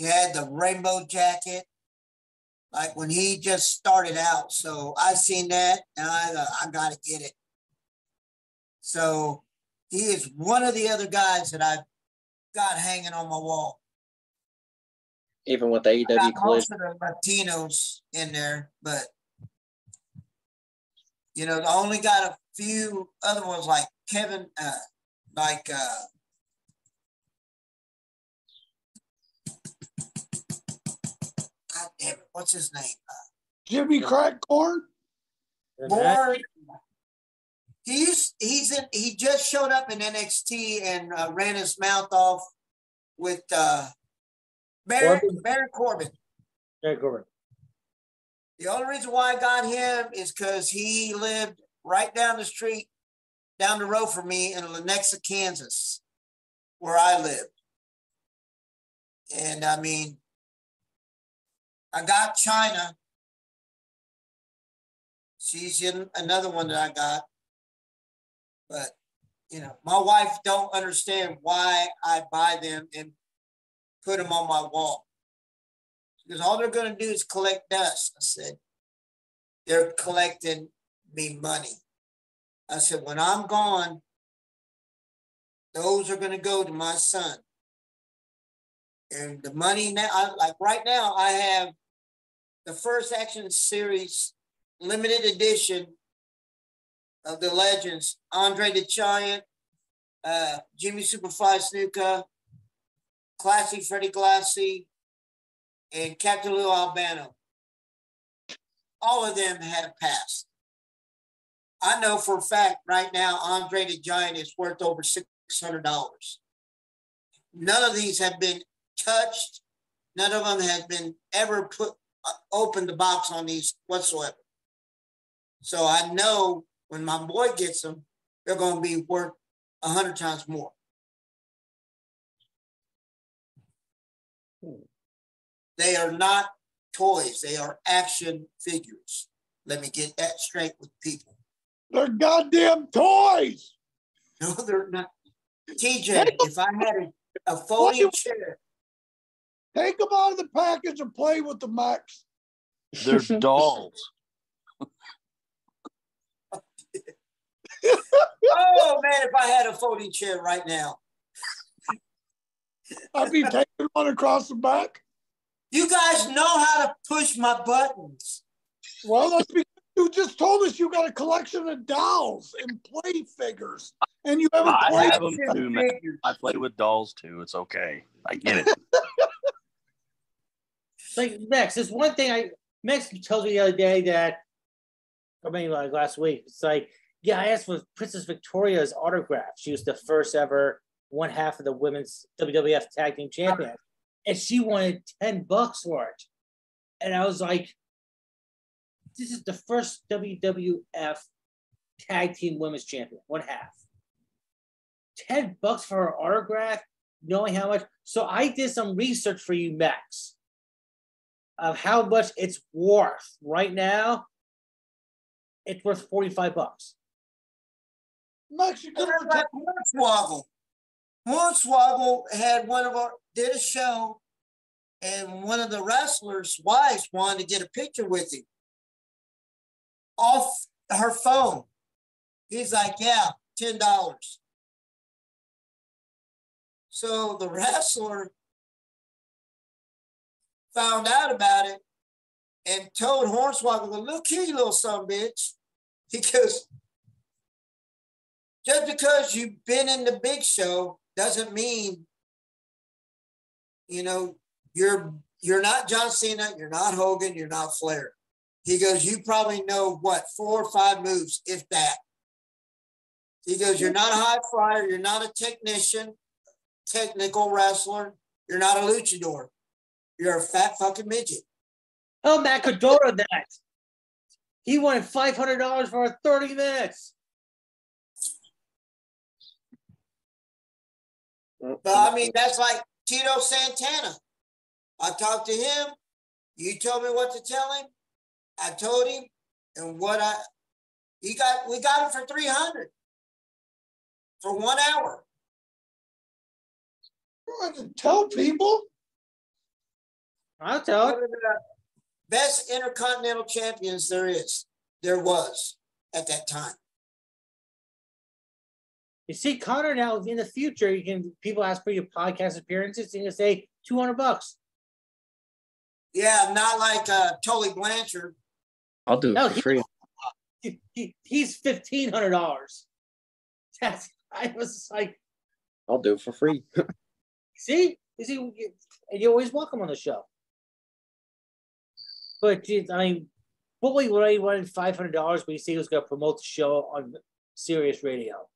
he had the rainbow jacket, like when he just started out. So I seen that and I I gotta get it. So he is one of the other guys that I've got hanging on my wall. Even with the AEW most of the Latinos in there, but you know, I only got a few other ones like Kevin, uh, like uh, damn it, what's his name? Uh, Jimmy Crack Corn. Born. He's he's in. He just showed up in NXT and uh, ran his mouth off with uh, Baron Corbin. Baron Corbin. Baron Corbin. The only reason why I got him is because he lived right down the street, down the road from me in Lenexa, Kansas, where I live. And I mean, I got Chyna. She's in another one that I got. But you know, my wife don't understand why I buy them and put them on my wall. Because all they're gonna do is collect dust. I said, they're collecting me money. I said, when I'm gone, those are gonna go to my son. And the money now, I, like right now, I have the first action series limited edition of the legends Andre the Giant, uh, Jimmy Superfly Snuka, Classy Freddie Blassie, and Captain Lou Albano. All of them have passed. I know for a fact right now Andre the Giant is worth over $600. None of these have been touched. None of them have been ever put uh, open the box on these whatsoever. So I know when my boy gets them, they're going to be worth a hundred times more. They are not toys; they are action figures. Let me get that straight with people. They're goddamn toys. No, they're not. TJ, if I had a, a folding chair, Take them out of the package and play with the Max. They're dolls. oh man, if I had a folding chair right now. I'd be taking one across the back. You guys know how to push my buttons. Well, that's because you just told us you got a collection of dolls and play figures, and you haven't I played. have them too, man. I play with dolls too. It's okay. I get it. like Max, there's one thing I Max tells me the other day that I mean like last week. It's like, yeah, I asked for Princess Victoria's autograph. She was the first ever one half of the women's WWF tag team champion. And she wanted 10 bucks for it. And I was like, this is the first WWF tag team women's champion, one half. 10 bucks for her autograph, knowing how much. So I did some research for you, Max of how much it's worth right now, it's worth 45 bucks. Max, you could have like Hornswoggle. Hornswoggle had one of our did a show, and one of the wrestlers' wives wanted to get a picture with him off her phone. He's like, "Yeah, ten dollars." So the wrestler found out about it and told Hornswoggle, look here, you little son bitch. He goes, just because you've been in the big show doesn't mean, you know, you're you're not John Cena, you're not Hogan, you're not Flair. He goes, you probably know what, four or five moves, if that. He goes, you're not a high flyer, you're not a technician, technical wrestler, you're not a luchador. You're a fat fucking midget. Oh, Macadora that. He wanted $500 for 30 minutes. But I mean, that's like Tito Santana. I talked to him. You told me what to tell him. I told him, and what I he got. We got him for three hundred for one hour. You have to tell people. I'll tell One of the best intercontinental champions there is, there was at that time. You see, Connor now in the future, you can people ask for your podcast appearances, and you say two hundred bucks. Yeah, not like uh, Tully Blanchard. I'll do it No, for he- free. He, he, he's fifteen hundred dollars. That's I was like, I'll do it for free. see, you see, and you're always welcome on the show. But geez, I mean, what we already wanted five hundred dollars, but you see, he was going to promote the show on Sirius Radio.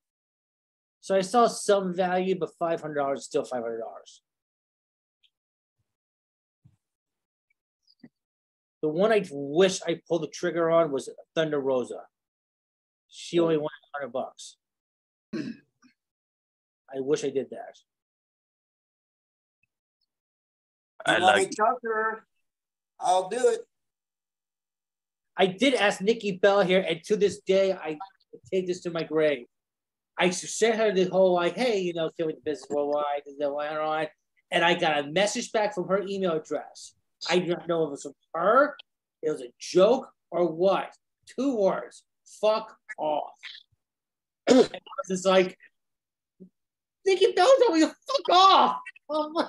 So I saw some value, but five hundred dollars is still five hundred dollars. The one I wish I pulled the trigger on was Thunder Rosa. She only wanted hundred bucks. I wish I did that. I You want me like to talk to her? I'll do it. I did ask Nikki Bell here, and to this day, I take this to my grave. I sent her the whole like, hey, you know, killing the business worldwide, and then went on, and I got a message back from her email address. I do not know if it was from her, it was a joke, or what. Two words: fuck off. and I was just like, Nikki Bell told me to fuck off. Like,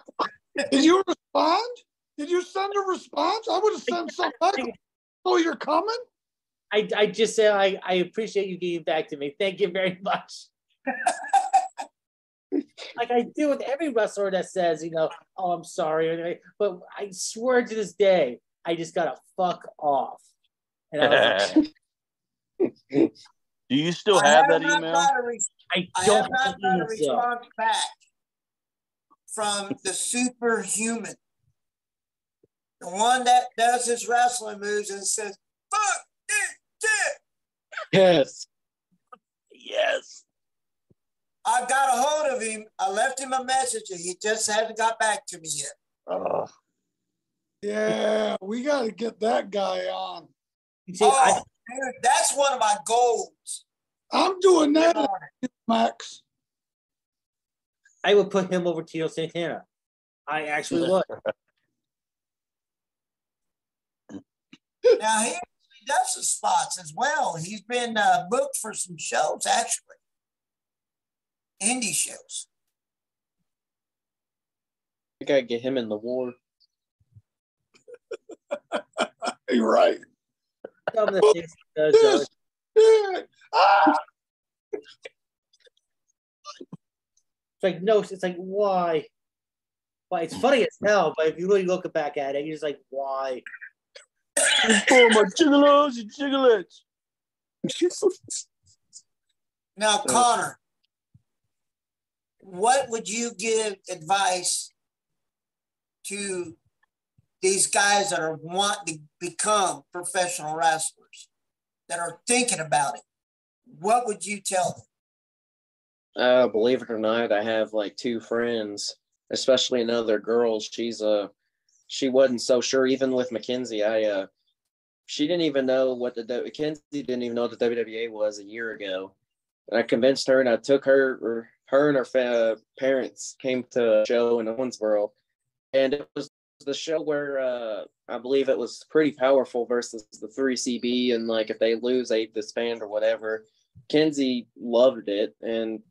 Did you respond? Did you send a response? I would have sent something. Oh, you're coming? I, I just said I, I appreciate you getting back to me. Thank you very much. like I do with every wrestler that says, you know, oh, I'm sorry. But I swear to this day, I just gotta fuck off. And I, was like, Do you still I have that not email? got a re- I I don't have not have got a response back from the superhuman. The one that does his wrestling moves and says, fuck this shit. Yes. Yes. I got a hold of him. I left him a message and he just hasn't got back to me yet. Oh, Yeah, we got to get that guy on. See, oh, I, dude, that's one of my goals. I'm doing that, Max. I would put him over Tito Santana. I actually would. Now he actually does some spots as well. He's been uh, booked for some shows actually, indie shows. We gotta get him in the war. You're right. Some of the things he does, though, Yeah. Ah! it's like no, it's like why? Why? It's funny as hell, but if you really look back at it, you're just like, why? Oh my jiggles and jigglettes. Now, Connor, what would you give advice to these guys that are wanting to become professional wrestlers, that are thinking about it? What would you tell them? Uh, believe it or not, I have like two friends, especially another girl. She's uh she wasn't so sure even with Mackenzie. I uh she didn't even know what the Mackenzie didn't even know what the WWA was a year ago. And I convinced her and I took her or her and her fa- parents came to a show in Owensboro and it was the show where uh I believe it was pretty powerful versus the 3CB and like if they lose they disband or whatever. Kenzie loved it and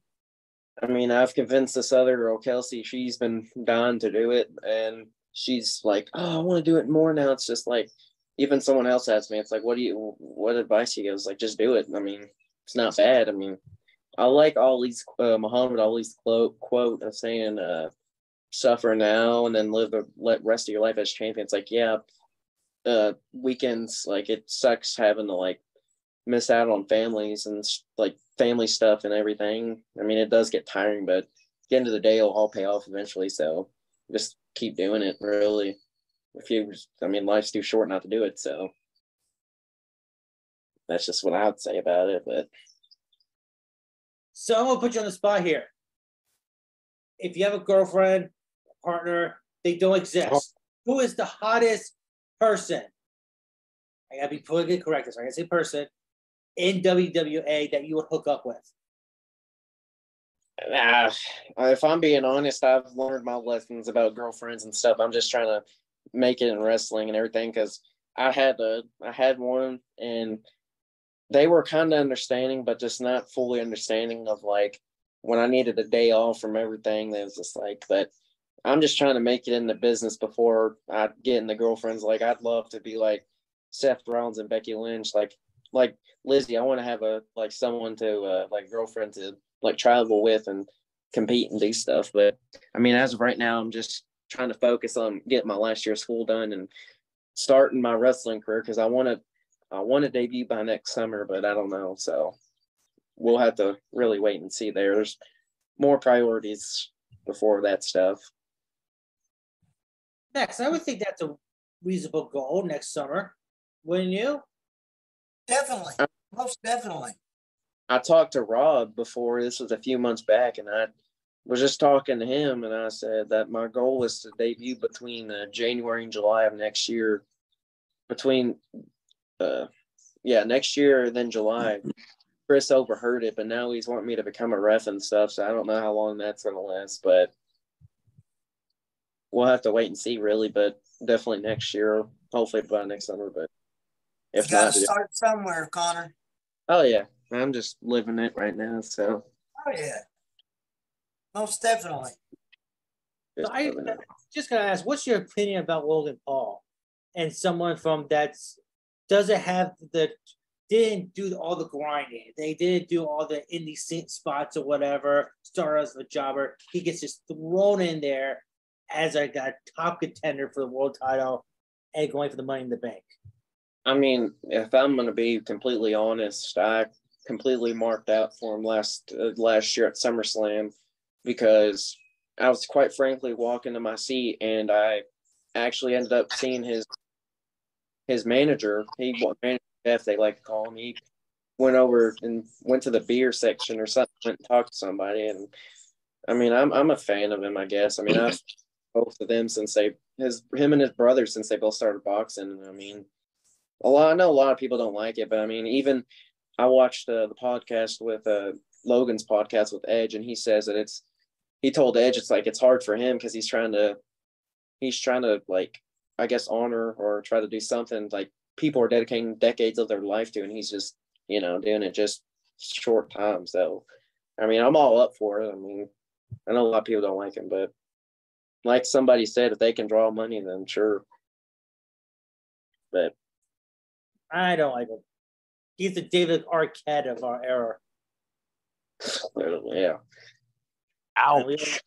I mean, I've convinced this other girl, Kelsey, she's been dying to do it. And she's like, oh, I want to do it more now. It's just like, even someone else asked me, it's like, what do you, what advice you give? It's like, just do it. I mean, it's not bad. I mean, I like Ali's, uh, Muhammad Ali's quote, quote of saying, uh, suffer now and then live the let rest of your life as champion. It's like, yeah, uh, weekends, like it sucks having to like miss out on families and like family stuff and everything. I mean, it does get tiring, but at the end of the day, it'll all pay off eventually. So just keep doing it, really. If you, I mean, life's too short not to do it. So that's just what I would say about it. But So I'm gonna put you on the spot here. If you have a girlfriend, a partner, they don't exist. Who is the hottest person? I gotta be politically correct. So I gotta say person in WWA that you would hook up with. ah, if I'm being honest, I've learned my lessons about girlfriends and stuff. I'm just trying to make it in wrestling and everything because I had a, I had one and they were kind of understanding, but just not fully understanding of like when I needed a day off from everything. They was just like, but I'm just trying to make it in the business before I get in the girlfriends. Like I'd love to be like Seth Rollins and Becky Lynch, like like Lizzie. I want to have a like someone to uh, like girlfriend to like travel with and compete and do stuff. But I mean, as of right now, I'm just trying to focus on getting my last year of school done and starting my wrestling career because I want to I want to debut by next summer, but I don't know. So we'll have to really wait and see. There, there's more priorities before that stuff. Next, I would think that's a reasonable goal next summer, wouldn't you? Definitely, uh, most definitely. I talked to Rob before. This was a few months back, and I was just talking to him, and I said that my goal is to debut between uh, January and July of next year. Between, uh, yeah, next year and then July. Chris overheard it, but now he's wanting me to become a ref and stuff. So I don't know how long that's gonna last, but we'll have to wait and see, really. But definitely next year, hopefully by next summer. But if You not, to start somewhere, Connor. oh yeah, I'm just living it right now. So Oh yeah, most definitely. just So I just gonna ask, what's your opinion about Logan Paul and someone from that doesn't have the didn't do all the grinding. They didn't do all the indie scene spots or whatever. Start as a jobber. He gets just thrown in there as like a top contender for the world title and going for the money in the bank. I mean, if I'm going to be completely honest, I completely marked out for him last uh, last year at SummerSlam because I was quite frankly walking to my seat and I actually ended up seeing his his manager. He manager they like to call him. He went over and went to the beer section or something, went and talked to somebody, and I mean, I'm I'm a fan of him. I guess. I mean, I've both of them since they his him and his brother since they both started boxing. I mean, a lot. I know a lot of people don't like it, but I mean, even I watched uh, the podcast with uh, Logan's podcast with Edge, and he says that it's he told Edge it's like it's hard for him because he's trying to he's trying to like I guess honor or try to do something like people are dedicating decades of their life to, and he's just you know doing it just short time. So, I mean, I'm all up for it. I mean, I know a lot of people don't like him, but like somebody said, if they can draw money, then sure. But I don't like him. He's the David Arquette of our era. yeah. Ouch.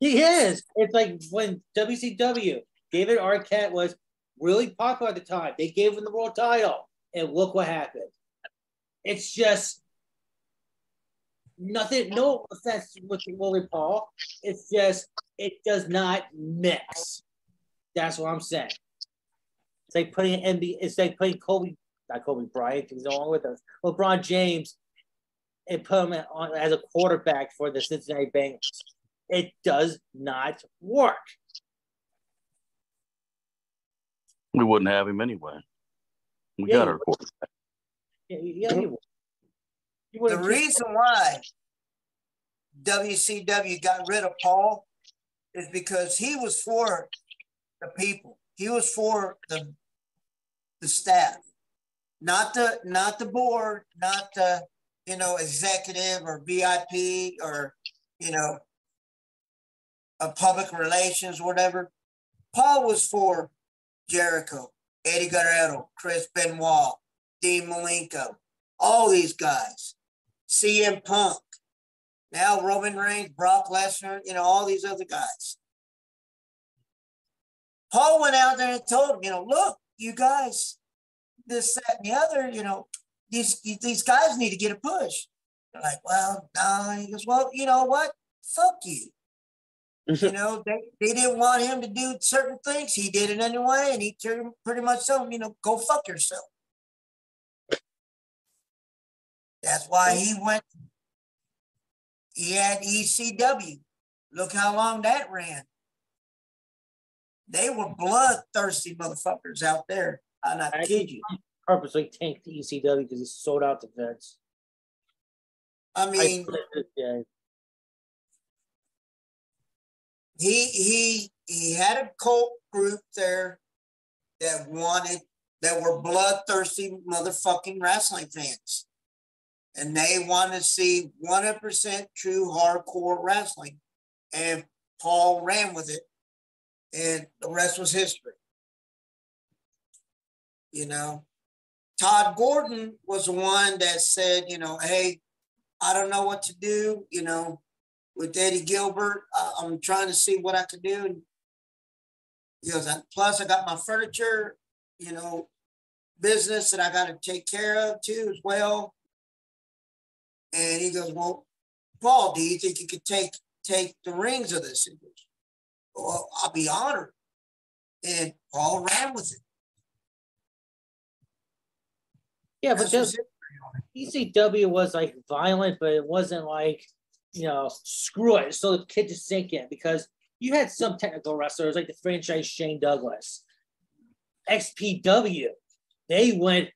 He is. It's like when WCW, David Arquette was really popular at the time. They gave him the world title, and look what happened. It's just nothing, no offense with Willie Paul. It's just, it does not mix. That's what I'm saying. It's like putting NBA, it's like putting Kobe, not Kobe Bryant, he's along with us, LeBron James, and put him on as a quarterback for the Cincinnati Bengals. It does not work. We wouldn't have him anyway. We Yeah, got you our quarterback. Yeah, yeah, you would. You The reason why WCW got rid of Paul is because he was for the people. He was for the the staff, not the not the board, not the you know executive or VIP or you know a public relations whatever. Paul was for Jericho, Eddie Guerrero, Chris Benoit, Dean Malenko, all these guys. CM Punk, now Roman Reigns, Brock Lesnar, you know, all these other guys. Paul went out there and told them, you know, look, you guys, this, that, and the other, you know, these these guys need to get a push. They're like, well, no. He goes, well, you know what? Fuck you. you know, they, they didn't want him to do certain things. He did it anyway, and he turned pretty much told him, you know, go fuck yourself. That's why he went. He had ECW. Look how long that ran. They were bloodthirsty motherfuckers out there. I'm not I kid you. Purposely tanked the ECW because he sold out to Vince. I mean, yeah, he he he had a cult group there that wanted that were bloodthirsty motherfucking wrestling fans. And they want to see 100% true hardcore wrestling. And Paul ran with it. And the rest was history. You know, Todd Gordon was the one that said, you know, hey, I don't know what to do, you know, with Eddie Gilbert. I, I'm trying to see what I can do. And he goes, plus I got my furniture, you know, business that I got to take care of too as well. And he goes, well, Paul, do you think you could take take the rings of this? Well, I'll be honored. And Paul ran with it. Yeah, but just. ECW was like violent, but it wasn't like you know screw it. So the kid to sink in because you had some technical wrestlers like the franchise Shane Douglas, XPW. They went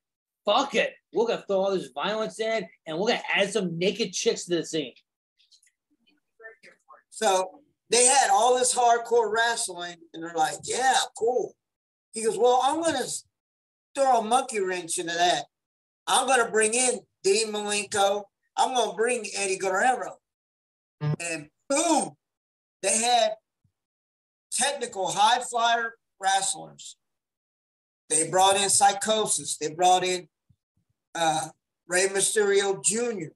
fuck it. We're gonna throw all this violence in, and we're gonna add some naked chicks to the scene. So they had all this hardcore wrestling, and they're like, yeah, cool. He goes, well, I'm going to throw a monkey wrench into that. I'm going to bring in Dean Malenko. I'm going to bring Eddie Guerrero. And boom, they had technical high flyer wrestlers. They brought in Psychosis. They brought in uh, Rey Mysterio Jr.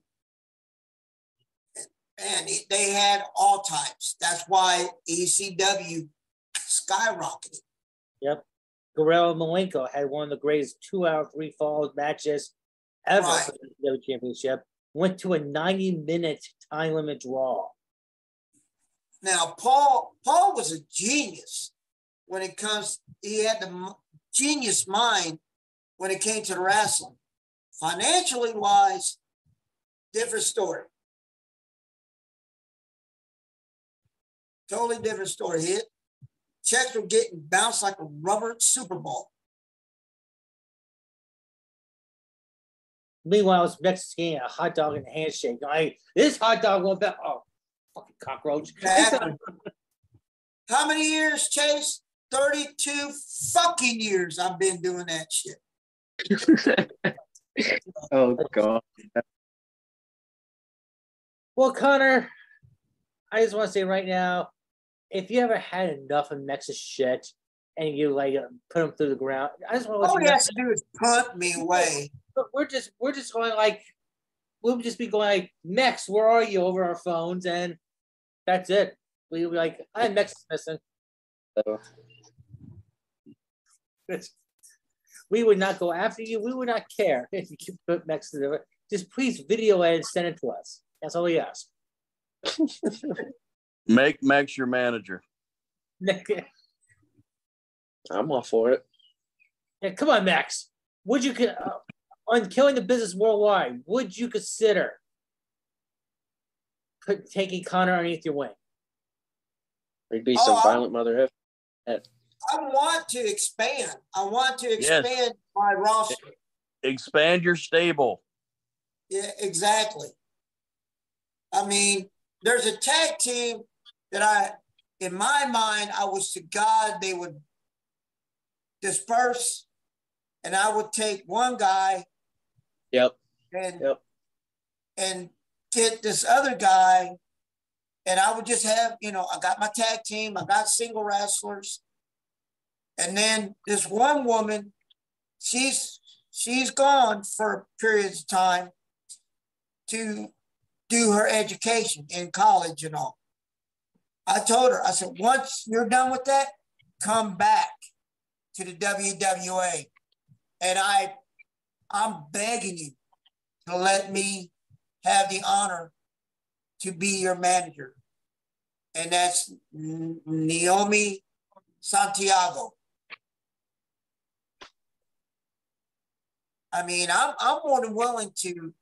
And they had all types. That's why ECW skyrocketed. Yep. Guerrero Malenko had one of the greatest two out of three falls matches ever Right. for the WWE Championship. Went to a 90 minute time limit draw. Now, Paul, Paul was a genius when it comes. He had the genius mind when it came to the wrestling. Financially wise, different story. Totally different story. Hit checks were getting bounced like a rubber Super Bowl. Meanwhile, I was Mexican, a hot dog and a handshake. I this hot dog won't bet. Oh, fucking cockroach. How many years, Chase? 32 fucking years I've been doing that shit. oh god. Well, Connor, I just want to say right now, if you ever had enough of Mex's shit and you like put them through the ground, I just want to. All he has to do is punt me away. But we're just we're just going like we'll just be going like Mex, where are you over our phones, and that's it. We'll be like, I'm Mex is missing. So, we would not go after you. We would not care if you could put Mex to the just please video it and send it to us. That's all we ask. Make Max your manager. I'm all for it. Yeah, come on, Max. Would you uh, on killing the business worldwide? Would you consider put, taking Connor underneath your wing? There'd be Oh, some I- violent motherhood. I want to expand. I want to expand my roster. Expand your stable. Yeah, exactly. I mean, there's a tag team that I, in my mind, I was to God they would disperse, and I would take one guy Yep. and Yep. and get this other guy, and I would just have, you know, I got my tag team, I got single wrestlers, and then this one woman, she's she's gone for periods of time to do her education in college and all. I told her, I said, once you're done with that, come back to the WWA. And I I'm begging you to let me have the honor to be your manager. And that's Naomi Santiago. I mean, I'm, I'm more than willing to,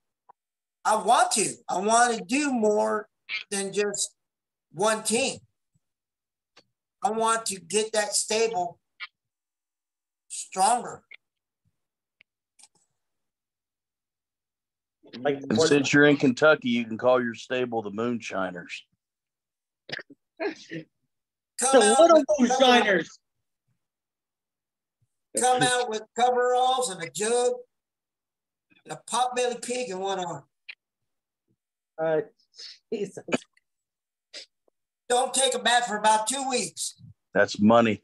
I want to, I want to do more than just one team. I want to get that stable stronger. And since you're in Kentucky, you can call your stable the Moonshiners. Come the out little with- moonshiners. come out with coveralls and a jug, and a pot-belly pig in one arm. Uh, Jesus. Don't take a bath for about two weeks. That's money.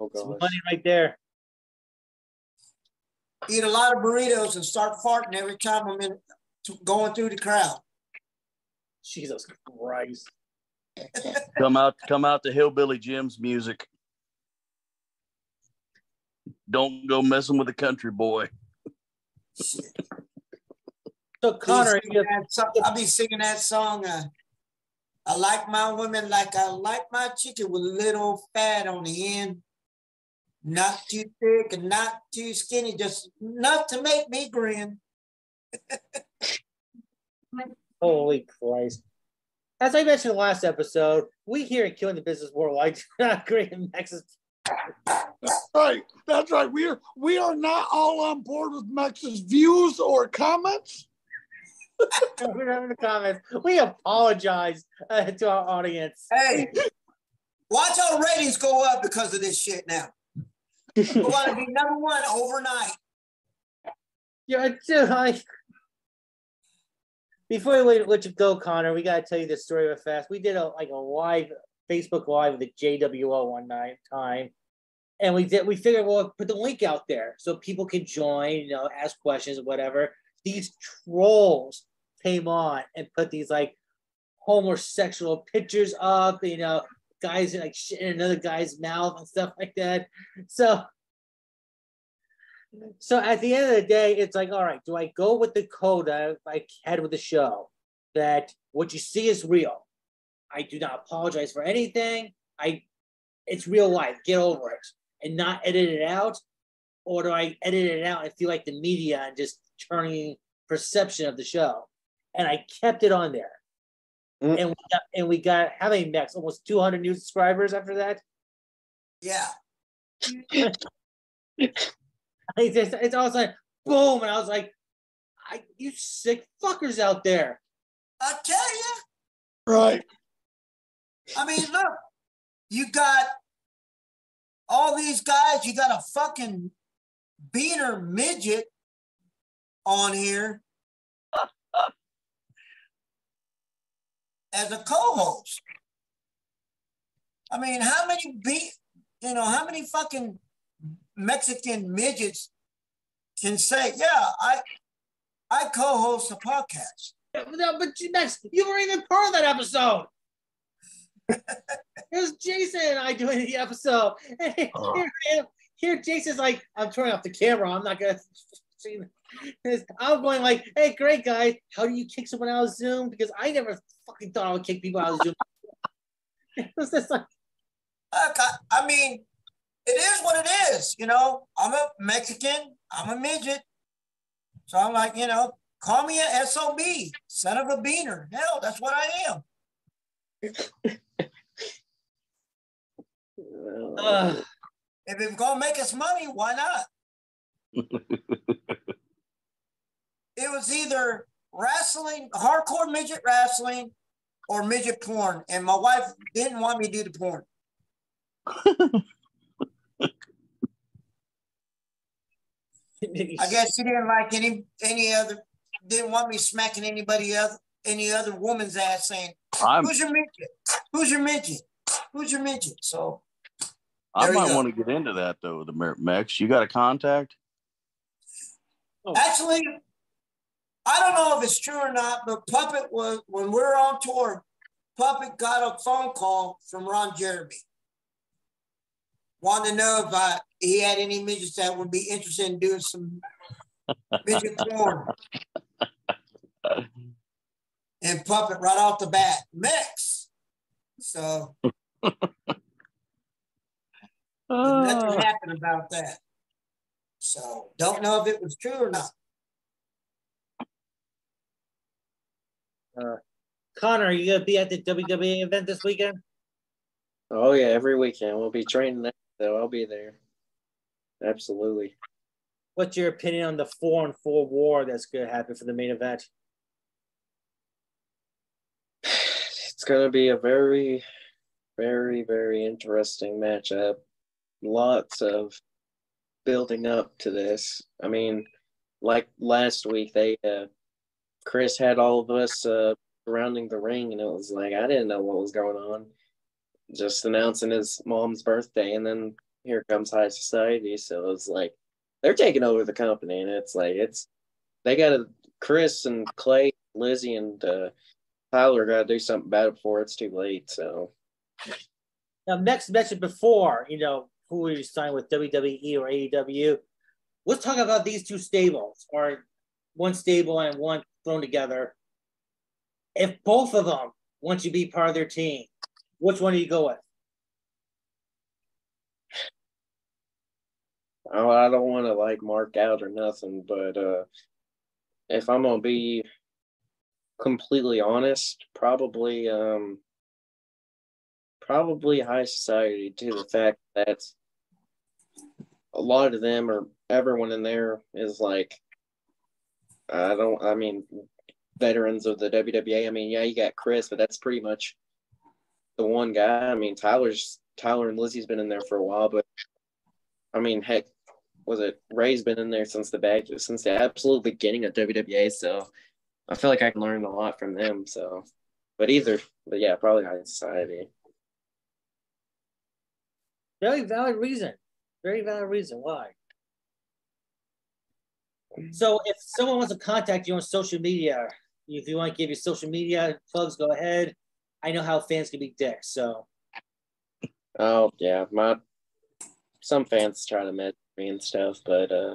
Oh It's money right there. Eat a lot of burritos and start farting every time I'm in going through the crowd. Jesus Christ. Come out, come out to Hillbilly Jim's music. Don't go messing with the country boy. So Connor, Be singing that I'll be singing that song. Uh, I like my women like I like my chicken with a little fat on the end. Not too thick and not too skinny, just enough to make me grin. holy Christ. As I mentioned in the last episode, we here at Killing the Business Worldwide do not agree in Texas. Right, that's right. We are we are not all on board with Max's views or comments. In the comments. We apologize uh, to our audience. Hey, watch our ratings go up because of this shit now. We're gonna be number one overnight. Yeah, dude, I, before we let you go, Connor, we gotta tell you this story real fast. We did a like a live Facebook live with the JWO one night time, and we did we figured we'll put the link out there so people can join, you know, ask questions whatever. These trolls came on and put these like homosexual pictures up, you know, guys like shit in another guy's mouth and stuff like that. So so at the end of the day, it's like, all right, do I go with the code I had with the show that what you see is real? I do not apologize for anything. I, it's real life. Get over it, and not edit it out, or do I edit it out and feel like the media and just turning perception of the show? And I kept it on there, Mm. and we got and we got how many next? Almost two hundred new subscribers after that. Yeah. I just, it's all of a sudden, boom, and I was like, I, you sick fuckers out there. I tell you. Right. I mean, look, you got all these guys. You got a fucking beaner midget on here as a co-host. I mean, how many be you know how many fucking Mexican midgets can say, "Yeah, I I co-host a podcast." No, but Max, you were even part of that episode. it was Jason and I doing the episode. And Oh. here, here, Jason's like, I'm turning off the camera. I'm not gonna see this. I'm going like, hey, great guy. How do you kick someone out of Zoom? Because I never fucking thought I would kick people out of Zoom. it was just like, Look, I, I mean, it is what it is. You know, I'm a Mexican. I'm a midget. So I'm like, you know, call me a SOB, son of a beaner. Hell, that's what I am. Well, ugh. If it's gonna make us money, why not? it was either wrestling, hardcore midget wrestling, or midget porn. And my wife didn't want me to do the porn. I guess she didn't like any any other didn't want me smacking anybody other any other woman's ass saying, I'm, Who's your midget? Who's your midget? Who's your midget? So I might want to get into that though. The Mer- Mex, you got a contact? Oh. actually I don't know if it's true or not, but Puppet was when we were on tour, Puppet got a phone call from Ron Jeremy. Wanted to know if I, he had any midgets that would be interested in doing some midget porn. And Puppet right off the bat, Mex. So nothing ah. happened about that. So don't know if it was true or not. Connor, are you gonna be at the WWA event this weekend? oh yeah, every weekend we'll be training there, so I'll be there. Absolutely. What's your opinion on the four and four war that's gonna happen for the main event? It's gonna be a very, very, very interesting matchup. Lots of building up to this. I mean, like last week, they uh, Chris had all of us uh, surrounding the ring, and it was like I didn't know what was going on. Just announcing his mom's birthday, and then here comes High Society. So it was like they're taking over the company, and it's like it's they got to Chris and Clay, Lizzie, and uh, Tyler got to do something about it before it's too late. So Now, Mex mentioned before, you know, who you sign with WWE or AEW. Let's talk about these two stables, or one stable and one thrown together. If both of them want you to be part of their team, which one do you go with? oh, I don't want to like mark out or nothing, but uh, if I'm gonna be completely honest, probably um, probably high society to the fact that a lot of them or everyone in there is like I don't I mean veterans of the WWA. I mean, yeah, you got Chris, but that's pretty much the one guy. I mean, Tyler's Tyler and Lizzie's been in there for a while, but I mean, heck, was it Ray's been in there since the back since the absolute beginning of WWA, so I feel like I can learn a lot from them. So, but either, but yeah, probably High Society. Very valid reason. Very valid reason why. So if someone wants to contact you on social media, if you want to give your social media plugs, go ahead. I know how fans can be dicks, so Oh yeah, my some fans try to mess me and stuff, but uh,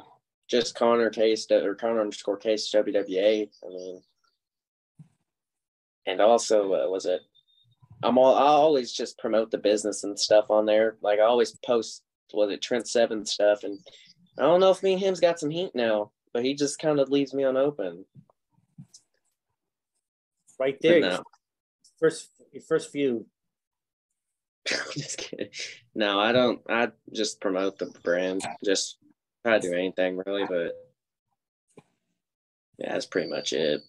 just Connor Case or Connor underscore Case WWA. I mean, and also uh, was it? I'm all I always just promote the business and stuff on there. Like I always post was it Trent Seven stuff, and I don't know if me and him's got some heat now, but he just kind of leaves me unopened. right there, no. first your first feud. just kidding. No, I don't. I just promote the brand. Just try to do anything really, but Yeah, that's pretty much it.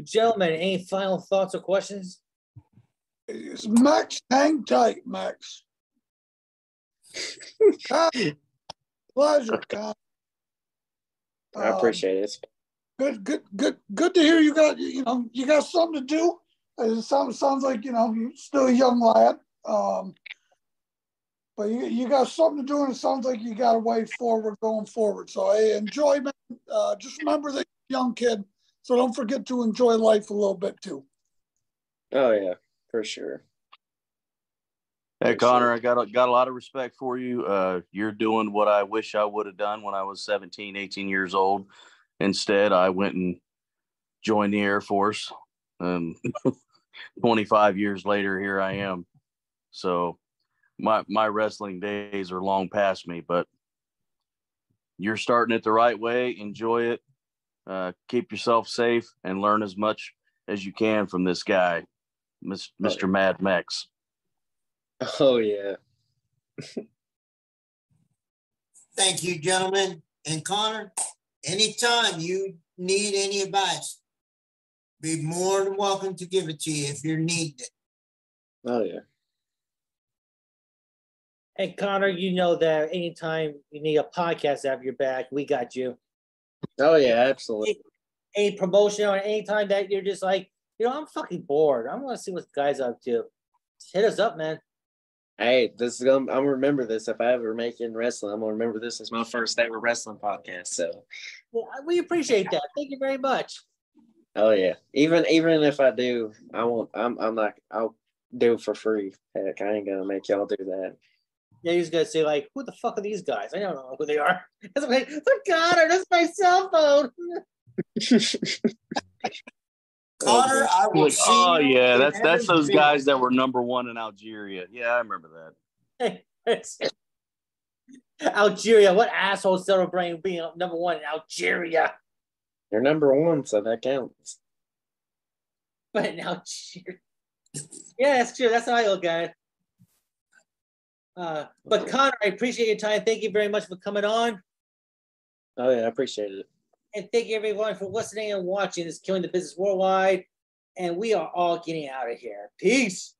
Gentlemen, any final thoughts or questions? Max, hang tight, Max. pleasure, Con. I appreciate um, it. Good, good, good, good to hear you got you know you got something to do. It sounds sounds like you know you're still a young lad. Um, but you, you got something to do, and it sounds like you got a way forward going forward. So hey, enjoy, man. Uh, just remember that young kid, so don't forget to enjoy life a little bit too. Oh yeah, for sure. Hey Connor, I got a, got a lot of respect for you. Uh, you're doing what I wish I would have done when I was 17, 18 years old. Instead, I went and joined the Air Force. Um, 25 years later, here I am. So my my wrestling days are long past me, but you're starting it the right way. Enjoy it. Uh, keep yourself safe and learn as much as you can from this guy, Mr. Mad Mex. Oh yeah. Thank you, gentlemen. And Connor, anytime you need any advice, be more than welcome to give it to you if you're needed. Oh yeah. And Connor, you know that anytime you need a podcast to have your back, we got you. Oh yeah, absolutely. Any, any promotion or anytime that you're just like, you know, I'm fucking bored. I want to see what the guy's up to. Just hit us up, man. Hey, this is gonna. I'm gonna remember this if I ever make it in wrestling. I'm gonna remember this as my first ever wrestling podcast. So, well, we appreciate that. Thank you very much. Oh yeah, even even if I do, I won't. I'm I'm not. I'll do it for free. Heck, I ain't gonna make y'all do that. Yeah, he's gonna say like, "Who the fuck are these guys? I don't know who they are." That's like, "Oh God, that's my cell phone." Connor, I will like, see. Oh yeah, that's that's those guys that were number one in Algeria. Yeah, I remember that. Algeria, what asshole celebrating being number one in Algeria? You're number one, so that counts. But in Algeria, yeah, that's true. That's how I look at it. Uh, but Connor, I appreciate your time. Thank you very much for coming on. Oh yeah, I appreciate it. And thank you everyone for listening and watching. This Killing the Business Worldwide. And we are all getting out of here. Peace.